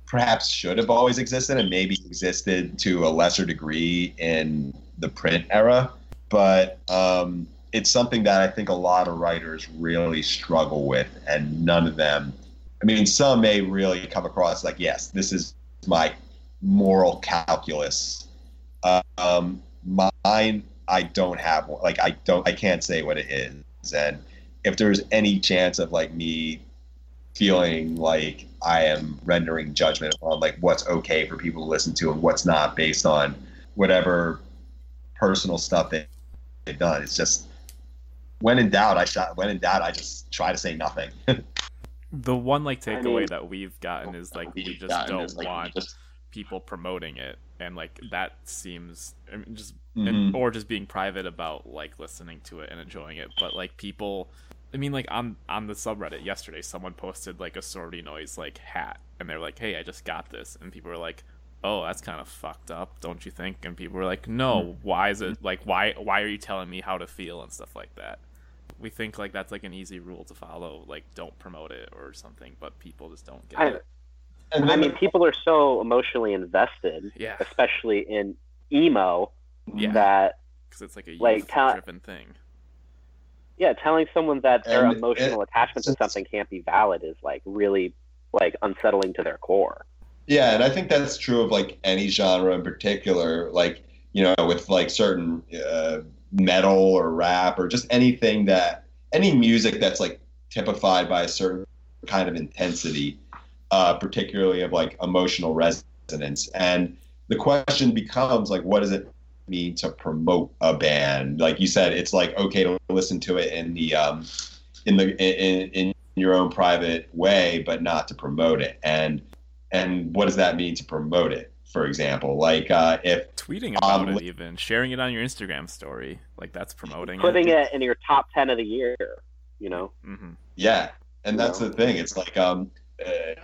perhaps should have always existed and maybe existed to a lesser degree in the print era but um, it's something that i think a lot of writers really struggle with and none of them i mean some may really come across like yes this is my moral calculus. Um, mine i don't have one like i don't i can't say what it is. And if there's any chance of like me feeling like I am rendering judgment on like what's okay for people to listen to and what's not based on whatever personal stuff they, they've done. It's just when in doubt, I shot. When in doubt, I just try to say nothing. The one like I takeaway mean- that we've gotten is like we just don't it's like, want just- people promoting it, and like that seems I mean, just Mhm. and, or just being private about like listening to it and enjoying it. But like people, I mean, like on on the subreddit yesterday, someone posted like a sorority noise like hat, and they're like, "Hey, I just got this," and people were like, oh, that's kind of fucked up, don't you think? And people were like, no, hmm. why is it like why why are you telling me how to feel and stuff like that? We think like that's like an easy rule to follow, like don't promote it or something, but people just don't get I, it. And I mean, people are so emotionally invested, Yeah, especially in emo, Yeah. that because it's like a like, youth ta- driven thing. Yeah, telling someone that their And emotional attachment to something can't be valid is like really like unsettling to their core. Yeah, and I think that's true of like any genre in particular. Like you know, with like certain uh, metal or rap or just anything that any music that's like typified by a certain kind of intensity, uh, particularly of like emotional resonance. And the question becomes like, what does it mean to promote a band? Like you said, it's like okay to listen to it in the um, in the in, in your own private way, but not to promote it. And and what does that mean to promote it? For example, like uh, if Tweeting about Um, it, even sharing it on your Instagram story, like that's promoting Putting it. it in your top ten of the year, you know. hmm Yeah, and that's No. the thing. It's like, um, uh,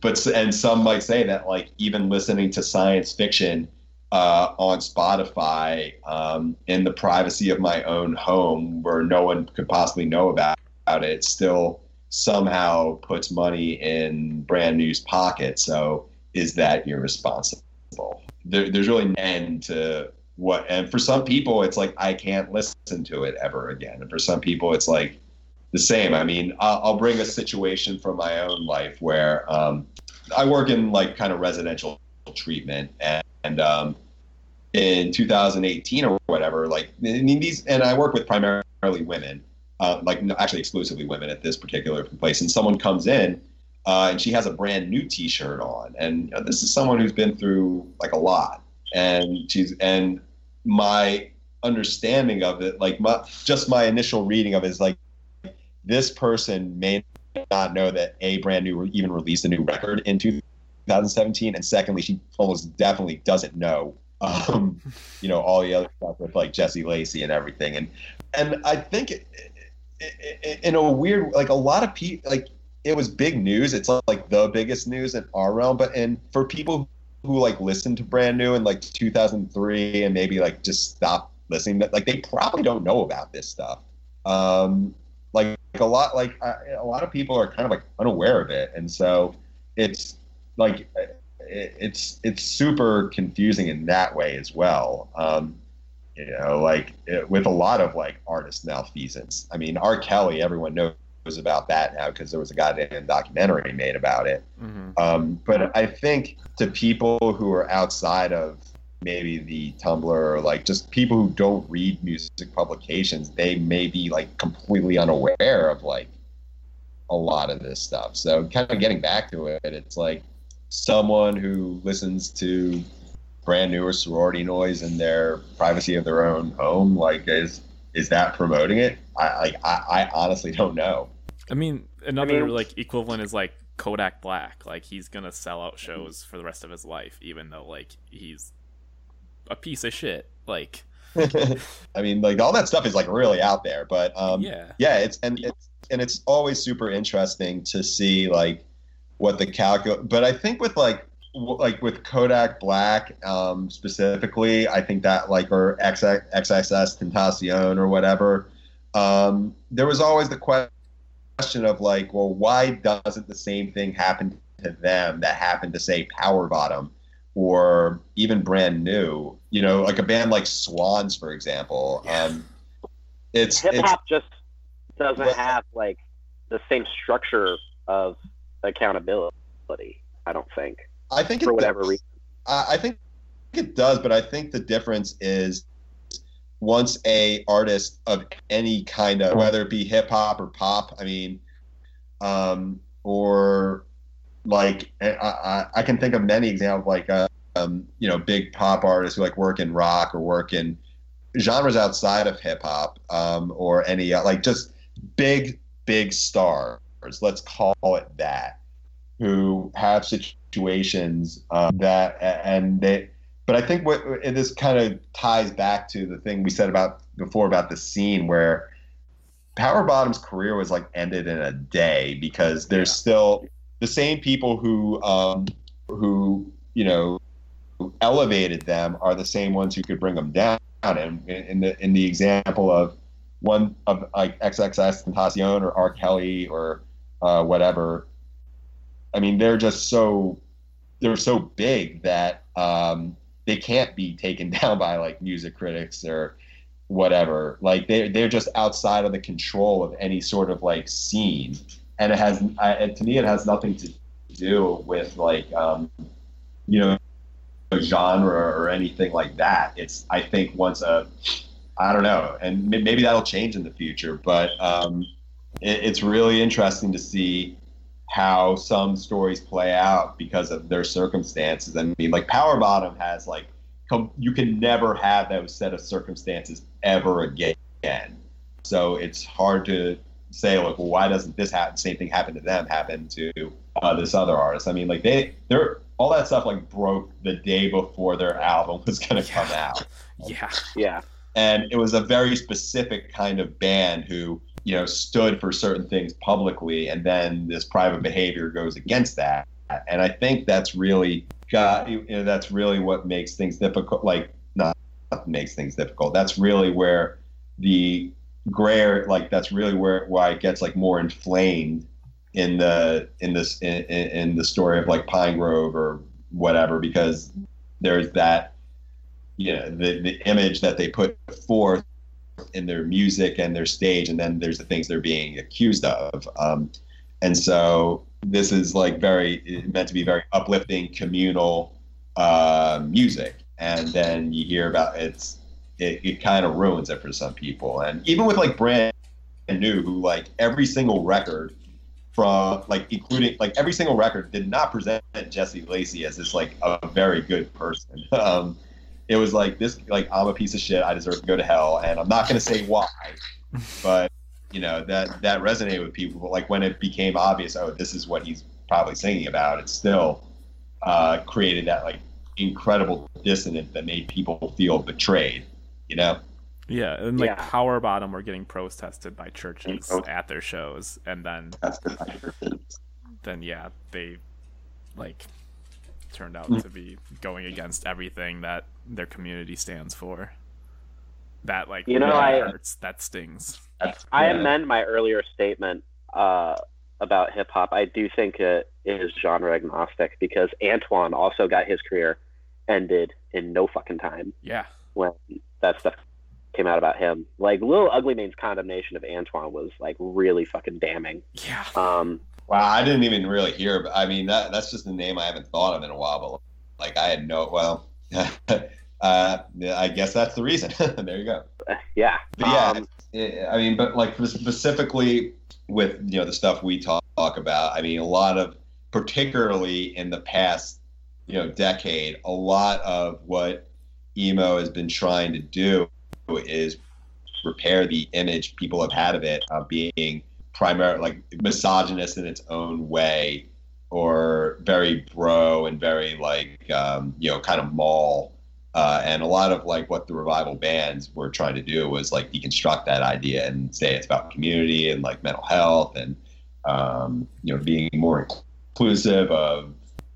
but and some might say that like even listening to science fiction uh, on Spotify um, in the privacy of my own home, where no one could possibly know about, about it, still somehow puts money in brand new's pocket. So is that irresponsible? There, there's really an end to what, and for some people, it's like I can't listen to it ever again, and for some people, it's like the same. I mean, I'll, I'll bring a situation from my own life where um, I work in like kind of residential treatment, and, and um, in 2018 or whatever, like I mean, these, and I work with primarily women, uh, like no, actually exclusively women at this particular place, and someone comes in. Uh, and she has a brand new T-shirt on, and you know, this is someone who's been through like a lot, and she's and my understanding of it, like my just my initial reading of it is like this person may not know that a brand new even released a new record in 2017 and secondly she almost definitely doesn't know um, you know all the other stuff with like jesse lacey and everything. And and i think it, it, it, in a weird like a lot of people like it was big news. It's like the biggest news in our realm. But and for people who like listened to brand new in like 2003 and maybe like just stopped listening like they probably don't know about this stuff. Um like a lot like uh, a lot of people are kind of like unaware of it. And so it's like it, it's it's super confusing in that way as well. Um you know like it, with a lot of like artist malfeasance. I mean r. Kelly everyone knows about that now because there was a goddamn documentary made about it. Hmm um, but I think to people who are outside of maybe the Tumblr or like just people who don't read music publications, they may be like completely unaware of like a lot of this stuff. So kind of getting back to it, it's like someone who listens to brand new or sorority noise in their privacy of their own home, like is is that promoting it? I like I, I honestly don't know. I mean, another mean- like equivalent is like Kodak Black. Like he's gonna sell out shows for the rest of his life, even though like he's a piece of shit. Like, I mean, like all that stuff is like really out there, but um, yeah, yeah, it's and it's and it's always super interesting to see like what the calcul. But I think with like like with Kodak Black um, specifically, I think that like or XX, XXX Tentacion or whatever, um, there was always the question of like, well, why doesn't the same thing happen to them that happened to say Power Bottom? Or even brand new, you know, like a band like Swans, for example. Um, it's Hip hop just doesn't Well- have like the same structure of accountability. I don't think I think for it whatever does. reason. I I think it does, but I think the difference is once a artist of any kind of whether it be hip hop or pop, I mean, um, or like I, I, I can think of many examples like uh, um, you know big pop artists who like work in rock or work in genres outside of hip hop um, or any uh, like just big big stars. Let's call it that who have situations um, that and they but i think what and this kind of ties back to the thing we said about before about the scene where power bottom's career was like ended in a day because there's Yeah. still the same people who um who you know elevated them are the same ones who could bring them down. And in the in the example of one of like XXX Tentacion or R. Kelly or uh, whatever, I mean they're just so they're so big that um, they can't be taken down by like music critics or whatever. Like they they're just outside of the control of any sort of like scene, and it has I, to me it has nothing to do with like um, you know a genre or anything like that. It's I think once a I don't know, and maybe that'll change in the future, but um, it, it's really interesting to see how some stories play out because of their circumstances. I mean, like Power Bottom has like you can never have those set of circumstances ever again. So it's hard to say like, well, why doesn't this happen? Same thing happened to them, happened to uh, this other artist. I mean, like they they're all that stuff like broke the day before their album was gonna yeah. come out. Yeah, yeah. And it was a very specific kind of band who you know stood for certain things publicly, and then this private behavior goes against that. And I think that's really got you know that's really what makes things difficult. Like not makes things difficult. That's really where the gray like that's really where why it gets like more inflamed in the in this in, in the story of like Pinegrove or whatever because there's that you know the the image that they put forth in their music and their stage and then there's the things they're being accused of. Um, and so this is like very meant to be very uplifting communal uh, music. And then you hear about it's it, it kind of ruins it for some people. And even with like brand new who like every single record from like including like every single record did not present jesse lacey as this like a very good person. Um, it was like this like i'm a piece of shit. I deserve to go to hell. And i'm not going to say why but you know that that resonated with people. But like when it became obvious oh this is what he's probably singing about it still uh, created that like incredible dissonance that made people feel betrayed you know? Yeah, and like Yeah. Power Bottom were getting protested by churches at their shows, and then then yeah, they like turned out Mm. to be going against everything that their community stands for. That like You know, really I- hurts. That stings. that's I yeah. amend my earlier statement uh, about hip hop. I do think it is genre agnostic because Antwon also got his career ended in no fucking time Yeah, when that stuff came out about him. Like Lil Ugly Mane's condemnation of Antwon was like really fucking damning. yeah. Um, Wow, I didn't even really hear. But I mean, that that's just a name I haven't thought of in a while. But like, I had no. Well, uh, I guess that's the reason. there you go. yeah. But yeah, Um, it- I mean, but like specifically with you know the stuff we talk, talk about. I mean, a lot of, particularly in the past, you know, decade, a lot of what emo has been trying to do is repair the image people have had of it of being primarily like misogynist in its own way or very bro and very like um, you know kind of mall uh, and a lot of like what the revival bands were trying to do was like deconstruct that idea and say it's about community and like mental health and um, you know being more inclusive of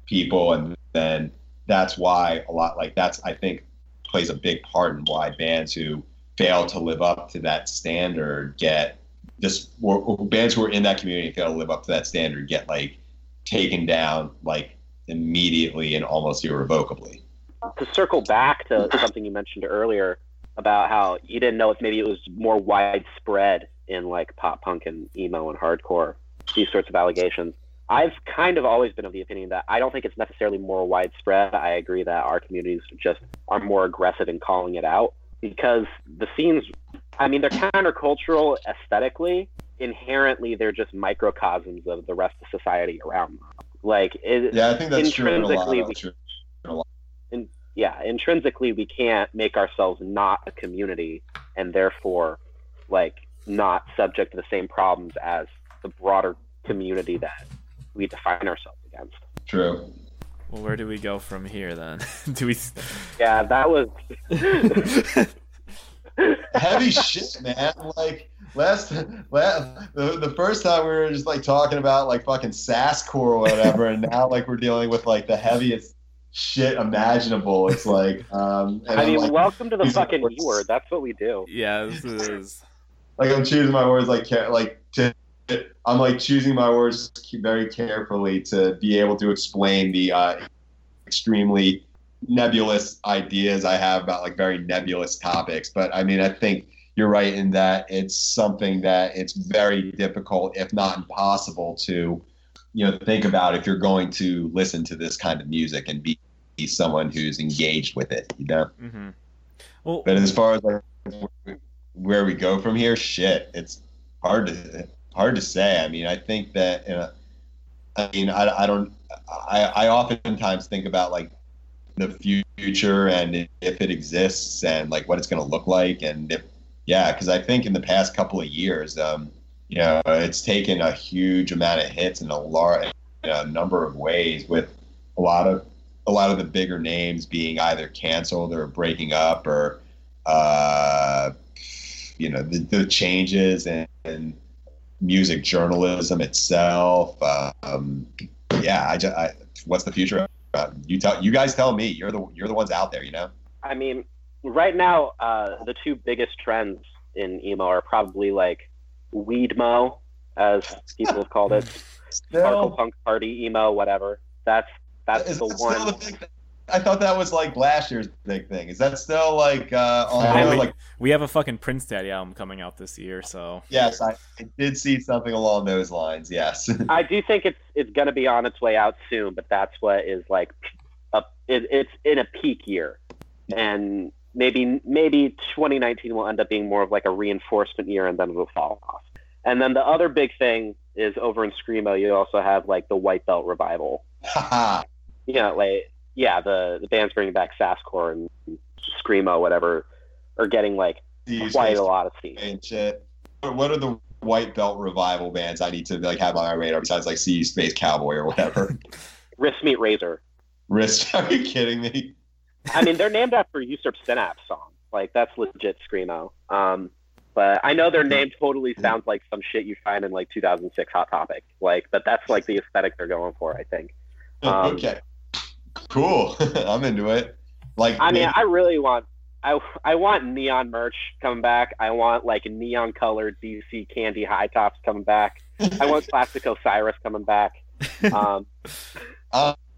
people. And then that's why a lot like that's i think plays a big part in why bands who fail to live up to that standard get or bands who are in that community fail to live up to that standard get like taken down like immediately and almost irrevocably to circle back to something you mentioned earlier about how you didn't know if maybe it was more widespread in like pop punk and emo and hardcore, these sorts of allegations. I've kind of always been of the opinion that I don't think it's necessarily more widespread. I agree that our communities just are more aggressive in calling it out because the scenes, I mean, they're countercultural aesthetically. Inherently, they're just microcosms of the rest of society around them. Like, it, yeah i think that's true in a lot Intrinsically, of we- true. yeah, intrinsically we can't make ourselves not a community and therefore like not subject to the same problems as the broader community that we define ourselves against. true Well, where do we go from here then? do we? Yeah, that was heavy shit, man. Like last, last the, the first time we were just like talking about like fucking sasscore or whatever, and now like we're dealing with like the heaviest shit imaginable. It's like, um, and I mean, like, welcome to the fucking words. E word. That's what we do. Yeah, this is. like I'm choosing my words like like to. I'm like choosing my words very carefully to be able to explain the uh, extremely nebulous ideas I have about like very nebulous topics. But I mean, I think you're right in that it's something that it's very difficult, if not impossible, to you know think about if you're going to listen to this kind of music and be, be someone who's engaged with it. You know. hmm Well, But as far as like where we go from here, shit, it's hard to hard to say. I mean, I think that uh, I mean, I, I don't. I, I oftentimes think about like the future and if it exists and like what it's going to look like and if yeah, because I think in the past couple of years, um, you know, it's taken a huge amount of hits in a large in a number of ways with a lot of a lot of the bigger names being either canceled or breaking up or uh, you know the, the changes in, in music journalism itself. Um, yeah, I just I, what's the future? Uh, you tell you guys tell me. You're the you're the ones out there. You know. I mean, right now, uh, the two biggest trends in emo are probably like weedmo, as people have called it, sparkle punk party emo, whatever. That's that's Is the that still one. the? I thought that was like last year's big thing. Is that still like uh, on I there? like we have a fucking Prince Daddy album coming out this year, so yes, I, I did see something along those lines. Yes. I do think it's it's going to be on its way out soon, but that's what is like a it, it's in a peak year, and maybe maybe 2019 will end up being more of like a reinforcement year, and then it'll fall off. And then the other big thing is over in screamo, you also have like the white belt revival. You know, like yeah, the the bands bringing back fastcore and screamo, whatever, are getting like These quite a lot of steam. and shit. What are the white belt revival bands I need to like have on my radar besides like See Space Cowboy or whatever? Wrist Meet Razor. Wrist? Are you kidding me? I mean, they're named after Usurp Synapse song. Like that's legit screamo. Um, but I know their name totally sounds like some shit you find in like 2006 Hot Topic. Like, but that's like the aesthetic they're going for. I think. Um, okay. Cool. I'm into it. Like I mean, maybe- I really want. I, I want neon merch coming back. I want like neon colored DC candy high tops coming back. I want classic Osiris coming back. Um,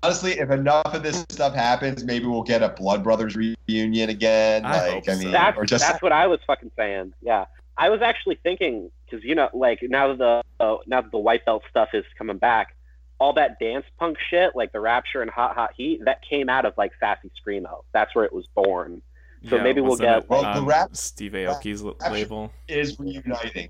honestly, if enough of this stuff happens, maybe we'll get a Blood Brothers reunion again. I like, hope I so. mean, that's or just that's what I was fucking saying. Yeah, I was actually thinking because you know, like now that the uh, now that the white belt stuff is coming back, all that dance punk shit, like the Rapture and Hot Hot Heat, that came out of like Sassy Screamo. That's where it was born. So maybe we'll get, it Well, the on rap- Steve Aoki's l- label. is reuniting.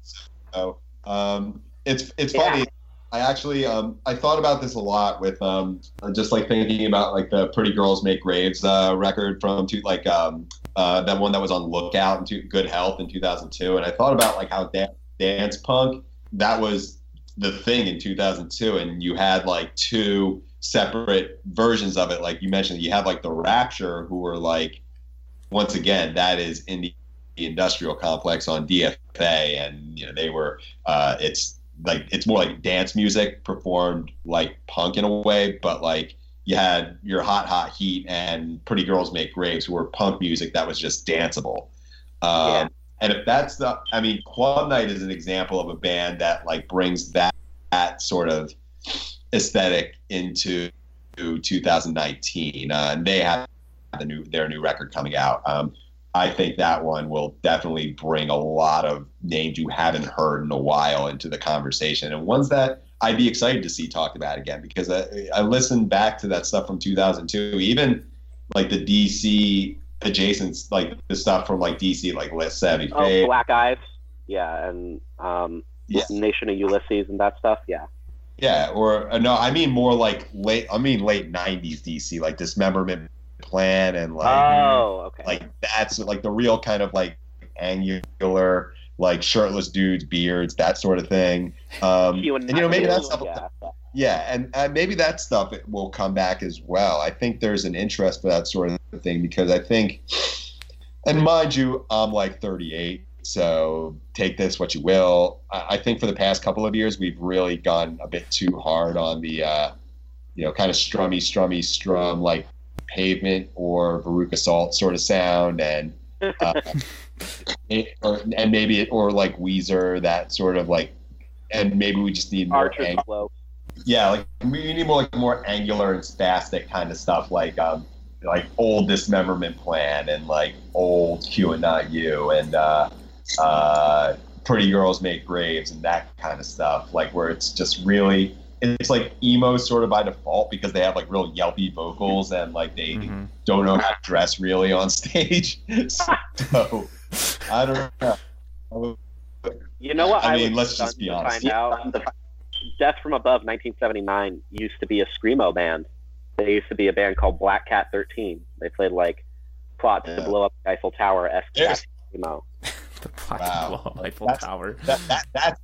So um, it's it's Yeah. I actually um, I thought about this a lot with um, just like thinking about like the Pretty Girls Make Graves uh, record from two, like um, uh, that one that was on Lookout and Good Health in 2002, and I thought about like how da- dance punk that was the thing in 2002, and you had like two separate versions of it. Like you mentioned, you had like the Rapture, who were like once again that is in the industrial complex on DFA, and you know they were. Uh, it's like it's more like dance music performed like punk in a way, but like you had your hot hot heat and Pretty Girls Make Graves, who were punk music that was just danceable. Um, Yeah. And if that's the, I mean, Club Night is an example of a band that like brings that that sort of aesthetic into 2019, uh, and they have the new their new record coming out. Um, I think that one will definitely bring a lot of names you haven't heard in a while into the conversation, and ones that I'd be excited to see talked about again because I, I listened back to that stuff from 2002, even like the DC adjacent, like the stuff from like DC, like Les Savy oh. Black Eyes, yeah, and um, Yeah. Nation of Ulysses and that stuff. Yeah, Yeah, or uh, no, I mean more like late. I mean late '90s DC, like Dismemberment Plan, and like oh, okay. like that's like the real kind of like angular, like shirtless dudes, beards, that sort of thing. Um, Hugh and you know maybe that stuff, yeah. yeah, and maybe that stuff will come back as well. I think there's an interest for that sort of thing because I think, and mind you, I'm like 38, so take this what you will. I, I think for the past couple of years we've really gone a bit too hard on the, uh, you know, kind of strummy, strummy, strum like Pavement or Veruca Salt sort of sound, and uh, it, or, and maybe it, or like Weezer, that sort of like, and maybe we just need more. Archer's ang- yeah, like we need more like more angular and spastic kind of stuff, like um, like old dismemberment plan and like old Q and Not U and uh, uh, pretty girls make graves and that kind of stuff. Like where it's just really it's like emo sort of by default because they have like real yelpy vocals and like they Mhm. don't know how to dress really on stage. so I don't know. You know what? I mean, let's just be honest. Find out Death from Above 1979 used to be a screamo band. They used to be a band called Black Cat 13. They played like plot to Yeah. blow up the Eiffel Tower esque Yes. screamo. The Black Wow. Wall Eiffel That's- Tower. that, that that's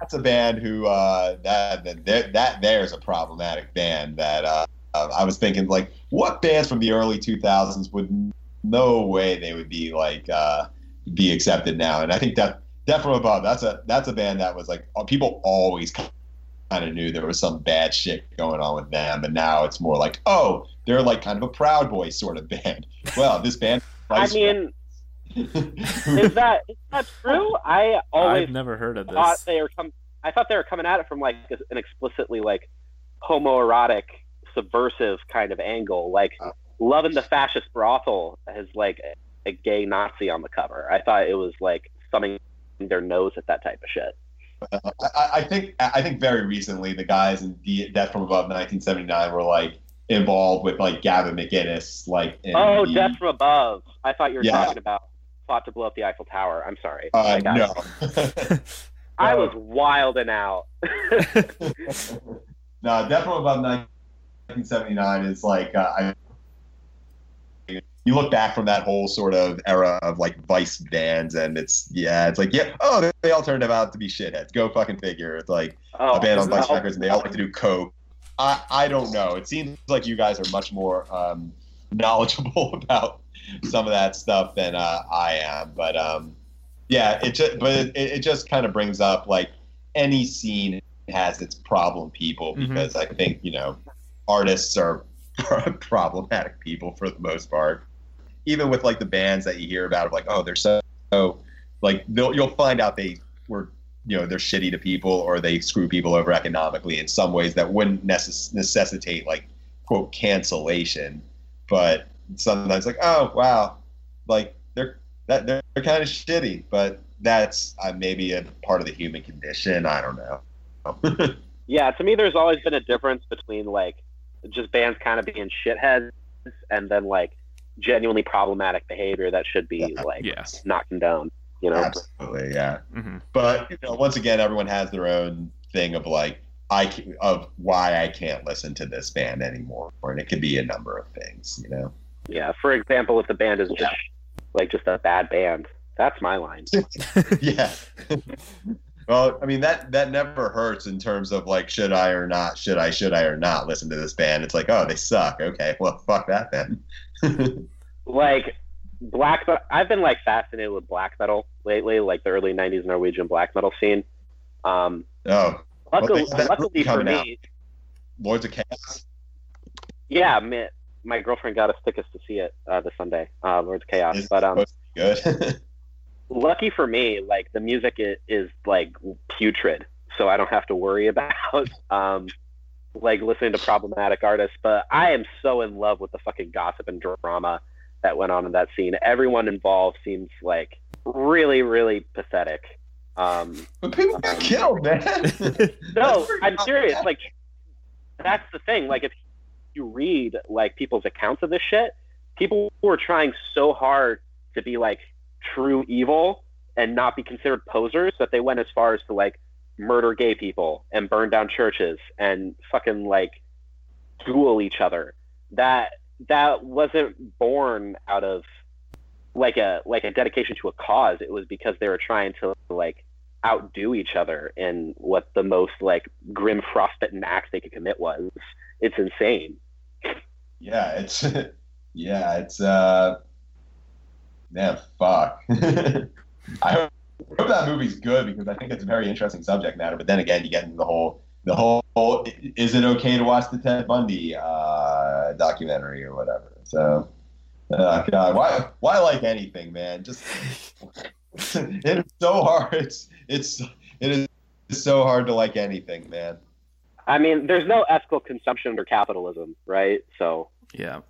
that's a band who uh, that that that, there's a problematic band that uh, uh, I was thinking like what bands from the early 2000s would no way they would be like uh, be accepted now? And I think that Death from Above that's a that's a band that was like uh, people always kind of knew there was some bad shit going on with them. And now it's more like oh they're like kind of a Proud Boy sort of band. Well this band I mean, is that is that true? I always I've never heard of thought this. they were com- I thought they were coming at it from like an explicitly like homoerotic, subversive kind of angle, like Uh. Love in the Fascist Brothel has like a gay Nazi on the cover. I thought it was like thumbing their nose at that type of shit. I, I think I think very recently the guys in D- Death from Above 1979 were like involved with like Gavin McInnes, like in Oh, the, Death from Above. I thought you were Yeah. talking about plot to blow up the Eiffel Tower. I'm sorry. Uh, I, no, I was wilding out. no, Death from Above 1979 is like uh, I. You look back from that whole sort of era of like Vice bands, and it's yeah, it's like yeah, oh, they, they all turned out to be shitheads. Go fucking figure. It's like Oh, a band on Vice Records, and they all like to do coke. I, I don't know. It seems like you guys are much more um, knowledgeable about some of that stuff than uh, I am. But um, yeah, it just but it, it just kind of brings up like any scene has its problem people Mhm. because I think you know artists are problematic people for the most part. Even with like the bands that you hear about of like oh they're so, so like they'll, you'll find out they were you know they're shitty to people or they screw people over economically in some ways that wouldn't necess- necessitate like quote cancellation but sometimes like oh wow. Like they're that they're, they're kind of shitty but that's uh, maybe a part of the human condition. I don't know. Yeah, to me, there's always been a difference between like just bands kind of being shitheads and then like genuinely problematic behavior that should be like Yeah. not condoned. You know, absolutely yeah. Hmm but you know once again everyone has their own thing of like i ca- of why i can't listen to this band anymore and it could be a number of things you know yeah. For example, if the band is just like just a bad band, that's my line. yeah. well, I mean that that never hurts in terms of like should I or not, should I, should I or not listen to this band. It's like, oh, they suck. Okay, well, fuck that then. like black me- I've been like fascinated with black metal lately, like the early '90s Norwegian black metal scene. Um, oh, luckily, they have that luckily for me, out. Lords of Chaos. yeah, my, my girlfriend got us tickets to see it uh, this Sunday, uh, Lords Chaos. Is But um, supposed to be good. lucky for me, like the music is, is like putrid, so I don't have to worry about um, like listening to problematic artists. But I am so in love with the fucking gossip and drama that went on in that scene. Everyone involved seems like really, really pathetic. Um, but people got killed, man. no, I'm serious. Like that's the thing. Like if you read like people's accounts of this shit, people were trying so hard to be like true evil and not be considered posers that they went as far as to like murder gay people and burn down churches and fucking like duel each other. That that wasn't born out of like a like a dedication to a cause. It was because they were trying to like outdo each other in what the most like grim frostbitten act they could commit was. It's insane. Yeah, it's yeah, it's uh, man, fuck. I hope, that movie's good because I think it's a very interesting subject matter. But then again, you get into the whole the whole is it okay to watch the Ted Bundy uh, documentary or whatever. So, uh, God, why why like anything, man? Just it's so hard. It's it's it is so hard to like anything, man. I mean, there's no ethical consumption under capitalism, right? So Yeah.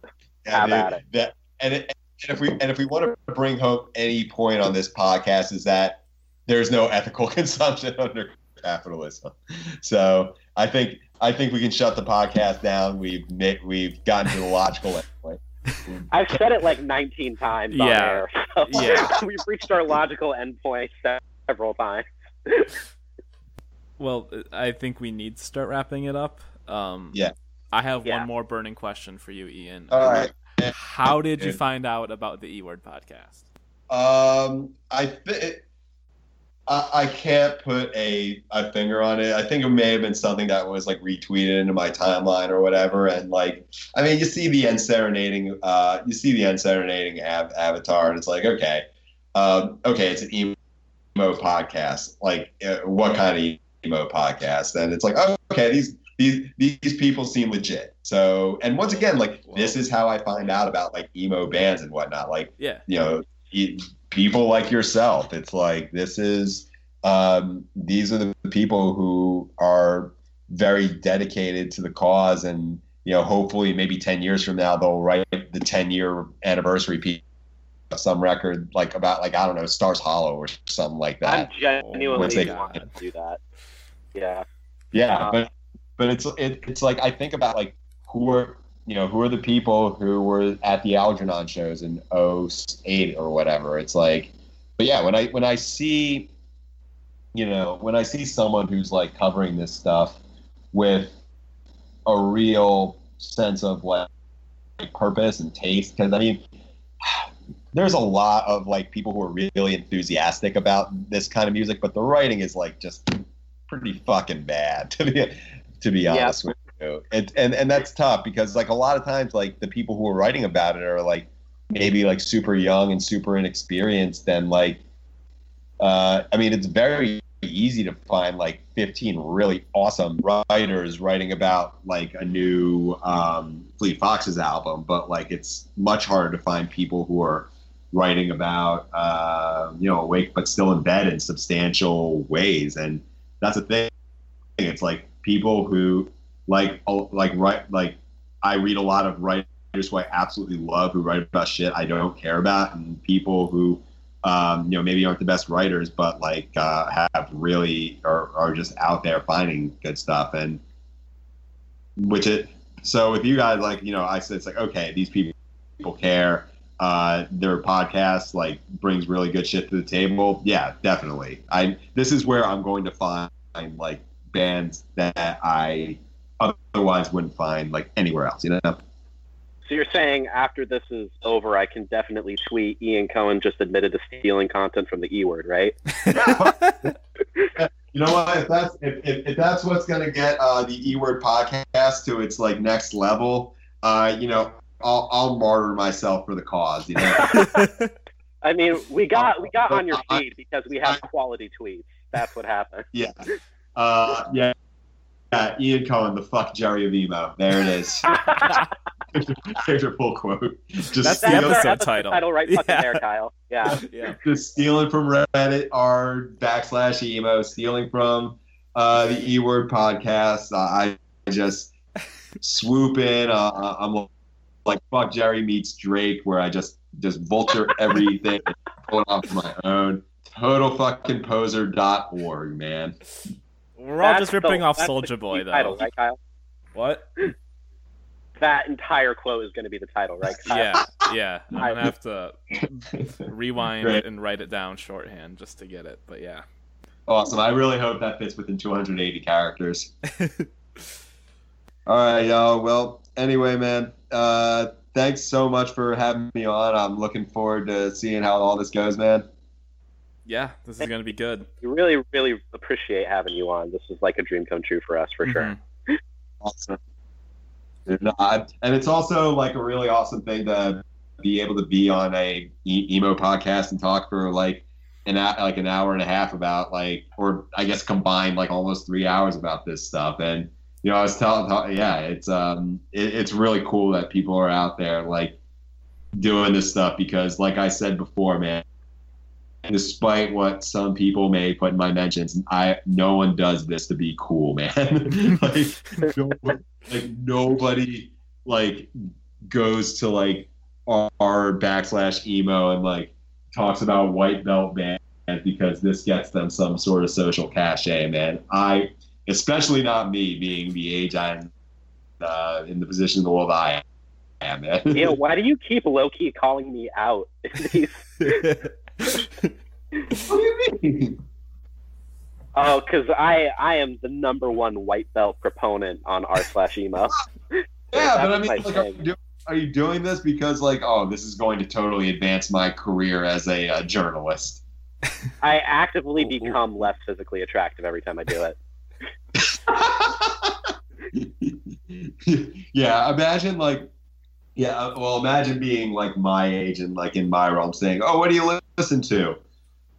Have and at it. That, and, it, and if we and if we want to bring home any point on this podcast is that there's no ethical consumption under capitalism. So I think I think we can shut the podcast down. We've ma- we've gotten to the logical endpoint. I've said it like 19 times on Yeah. air. So Yeah. we've reached our logical endpoint several times. Well, I think we need to start wrapping it up. Um, Yeah. I have Yeah. one more burning question for you, Ian. All right. How did you find out about the E Word podcast? Um, I think I, I can't put a, a finger on it. I think it may have been something that was like retweeted into my timeline or whatever. And like, I mean, you see the EndSerenading, uh, you see the EndSerenading av- avatar, and it's like, okay, um, okay, it's an emo podcast. Like, uh, what kind of emo podcast? And it's like, oh, okay, these these these people seem legit. So, and once again, like, this is how I find out about like emo bands and whatnot. Like Yeah. you know e- people like yourself it's like this is um, these are the people who are very dedicated to the cause and you know hopefully maybe 10 years from now they'll write the 10 year anniversary piece some record like about like i don't know stars hollow or something like that. I'm genuinely they- wanting to do that. Yeah. yeah Uh, but but it's it, it's like i think about like who are you know who are the people who were at the algernon shows in 08 or whatever it's like but yeah when i when i see you know when i see someone who's like covering this stuff with a real sense of like purpose and taste because i mean there's a lot of like people who are really enthusiastic about this kind of music but the writing is like just pretty fucking bad to be to be Yeah. honest with you. And, and and that's tough because like a lot of times like the people who are writing about it are like maybe like super young and super inexperienced and like uh I mean it's very easy to find like 15 really awesome writers writing about like a new um Fleet Foxes album but like it's much harder to find people who are writing about uh you know awakebutstillinbed in substantial ways and that's the thing it's like people who like oh, like write like I read a lot of writers who I absolutely love who write about shit I don't care about, and people who um, you know maybe aren't the best writers, but like uh, have really are are just out there finding good stuff, and which it so with you guys like you know I said it's like okay these people people care. Uh, their podcast like brings really good shit to the table. Yeah, definitely. I this is where I'm going to find like bands that I otherwise wouldn't find like anywhere else. You know? So you're saying after this is over, I can definitely tweet Ian Cohen just admitted to stealing content from the E word, right? You know what? If that's if, if, if that's what's gonna get uh, the E word podcast to its like next level, uh, you know, I'll I'll martyr myself for the cause. You know? I mean, we got we got on your feed because we have quality tweets. That's what happened. yeah. Uh, yeah. Yeah, Ian Cohen, the FuckJerry of emo. There it is. There's your full quote. Just That's the steal- our episode episode title. title right fucking Yeah. there, Kyle. Yeah. yeah. just stealing from Reddit r backslash emo, stealing from uh, the E Word podcast. Uh, I just swoop in. Uh, I'm like FuckJerry meets Drake, where I just just vulture everything, and pull it off my own. Total fucking poser.org, man. We're all That's just ripping the- off Soldier Boy, key though. Title, right, Kyle? What? That entire quote is going to be the title, right? Kyle? Yeah, yeah. I'm gonna have to rewind Great. it and write it down shorthand just to get it. But yeah. Awesome. I really hope that fits within 280 characters. All right, y'all. Well, anyway, man, uh, thanks so much for having me on. I'm looking forward to seeing how all this goes, man. Yeah, this is gonna be good. We really, really appreciate having you on. This is like a dream come true for us, for sure. Mhm. Awesome. Dude, I- and it's also like a really awesome thing to be able to be on a e- emo podcast and talk for like an hou- like an hour and a half about like, or I guess combined like almost three hours about this stuff. And you know, I was telling, yeah, it's um, it, it's really cool that people are out there like doing this stuff because, like I said before, man, despite what some people may put in my mentions, I no one does this to be cool, man. like, nobody, like nobody like goes to like r backslash emo and like talks about white belt band because this gets them some sort of social cachet, man. I especially not me being the age I'm uh, in the position in the world I am. Yeah, why do you keep low key calling me out? what do you mean? Oh, because I I am the number one white belt proponent on r slash emo. yeah, but I mean, like, are you, doing, are you, doing, this because like, oh, this is going to totally advance my career as a uh, journalist? I actively become less physically attractive every time I do it. yeah, imagine like, yeah, uh, well, imagine being like my age and like in my realm saying, "Oh, what do you listen to?"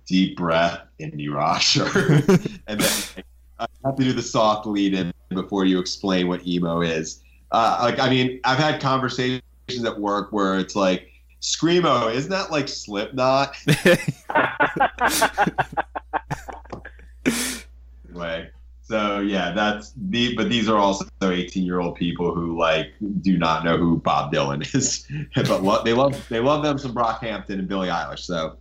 Deep breath, indie rock, sure. and then like, I have to do the soft lead in before you explain what emo is. Uh, like, I mean, I've had conversations at work where it's like, "Screamo, isn't that like Slipknot?" way. So yeah, that's the but these are also 18 year old people who like do not know who Bob Dylan is, but lo- they love they love them some Brockhampton and Billie Eilish. So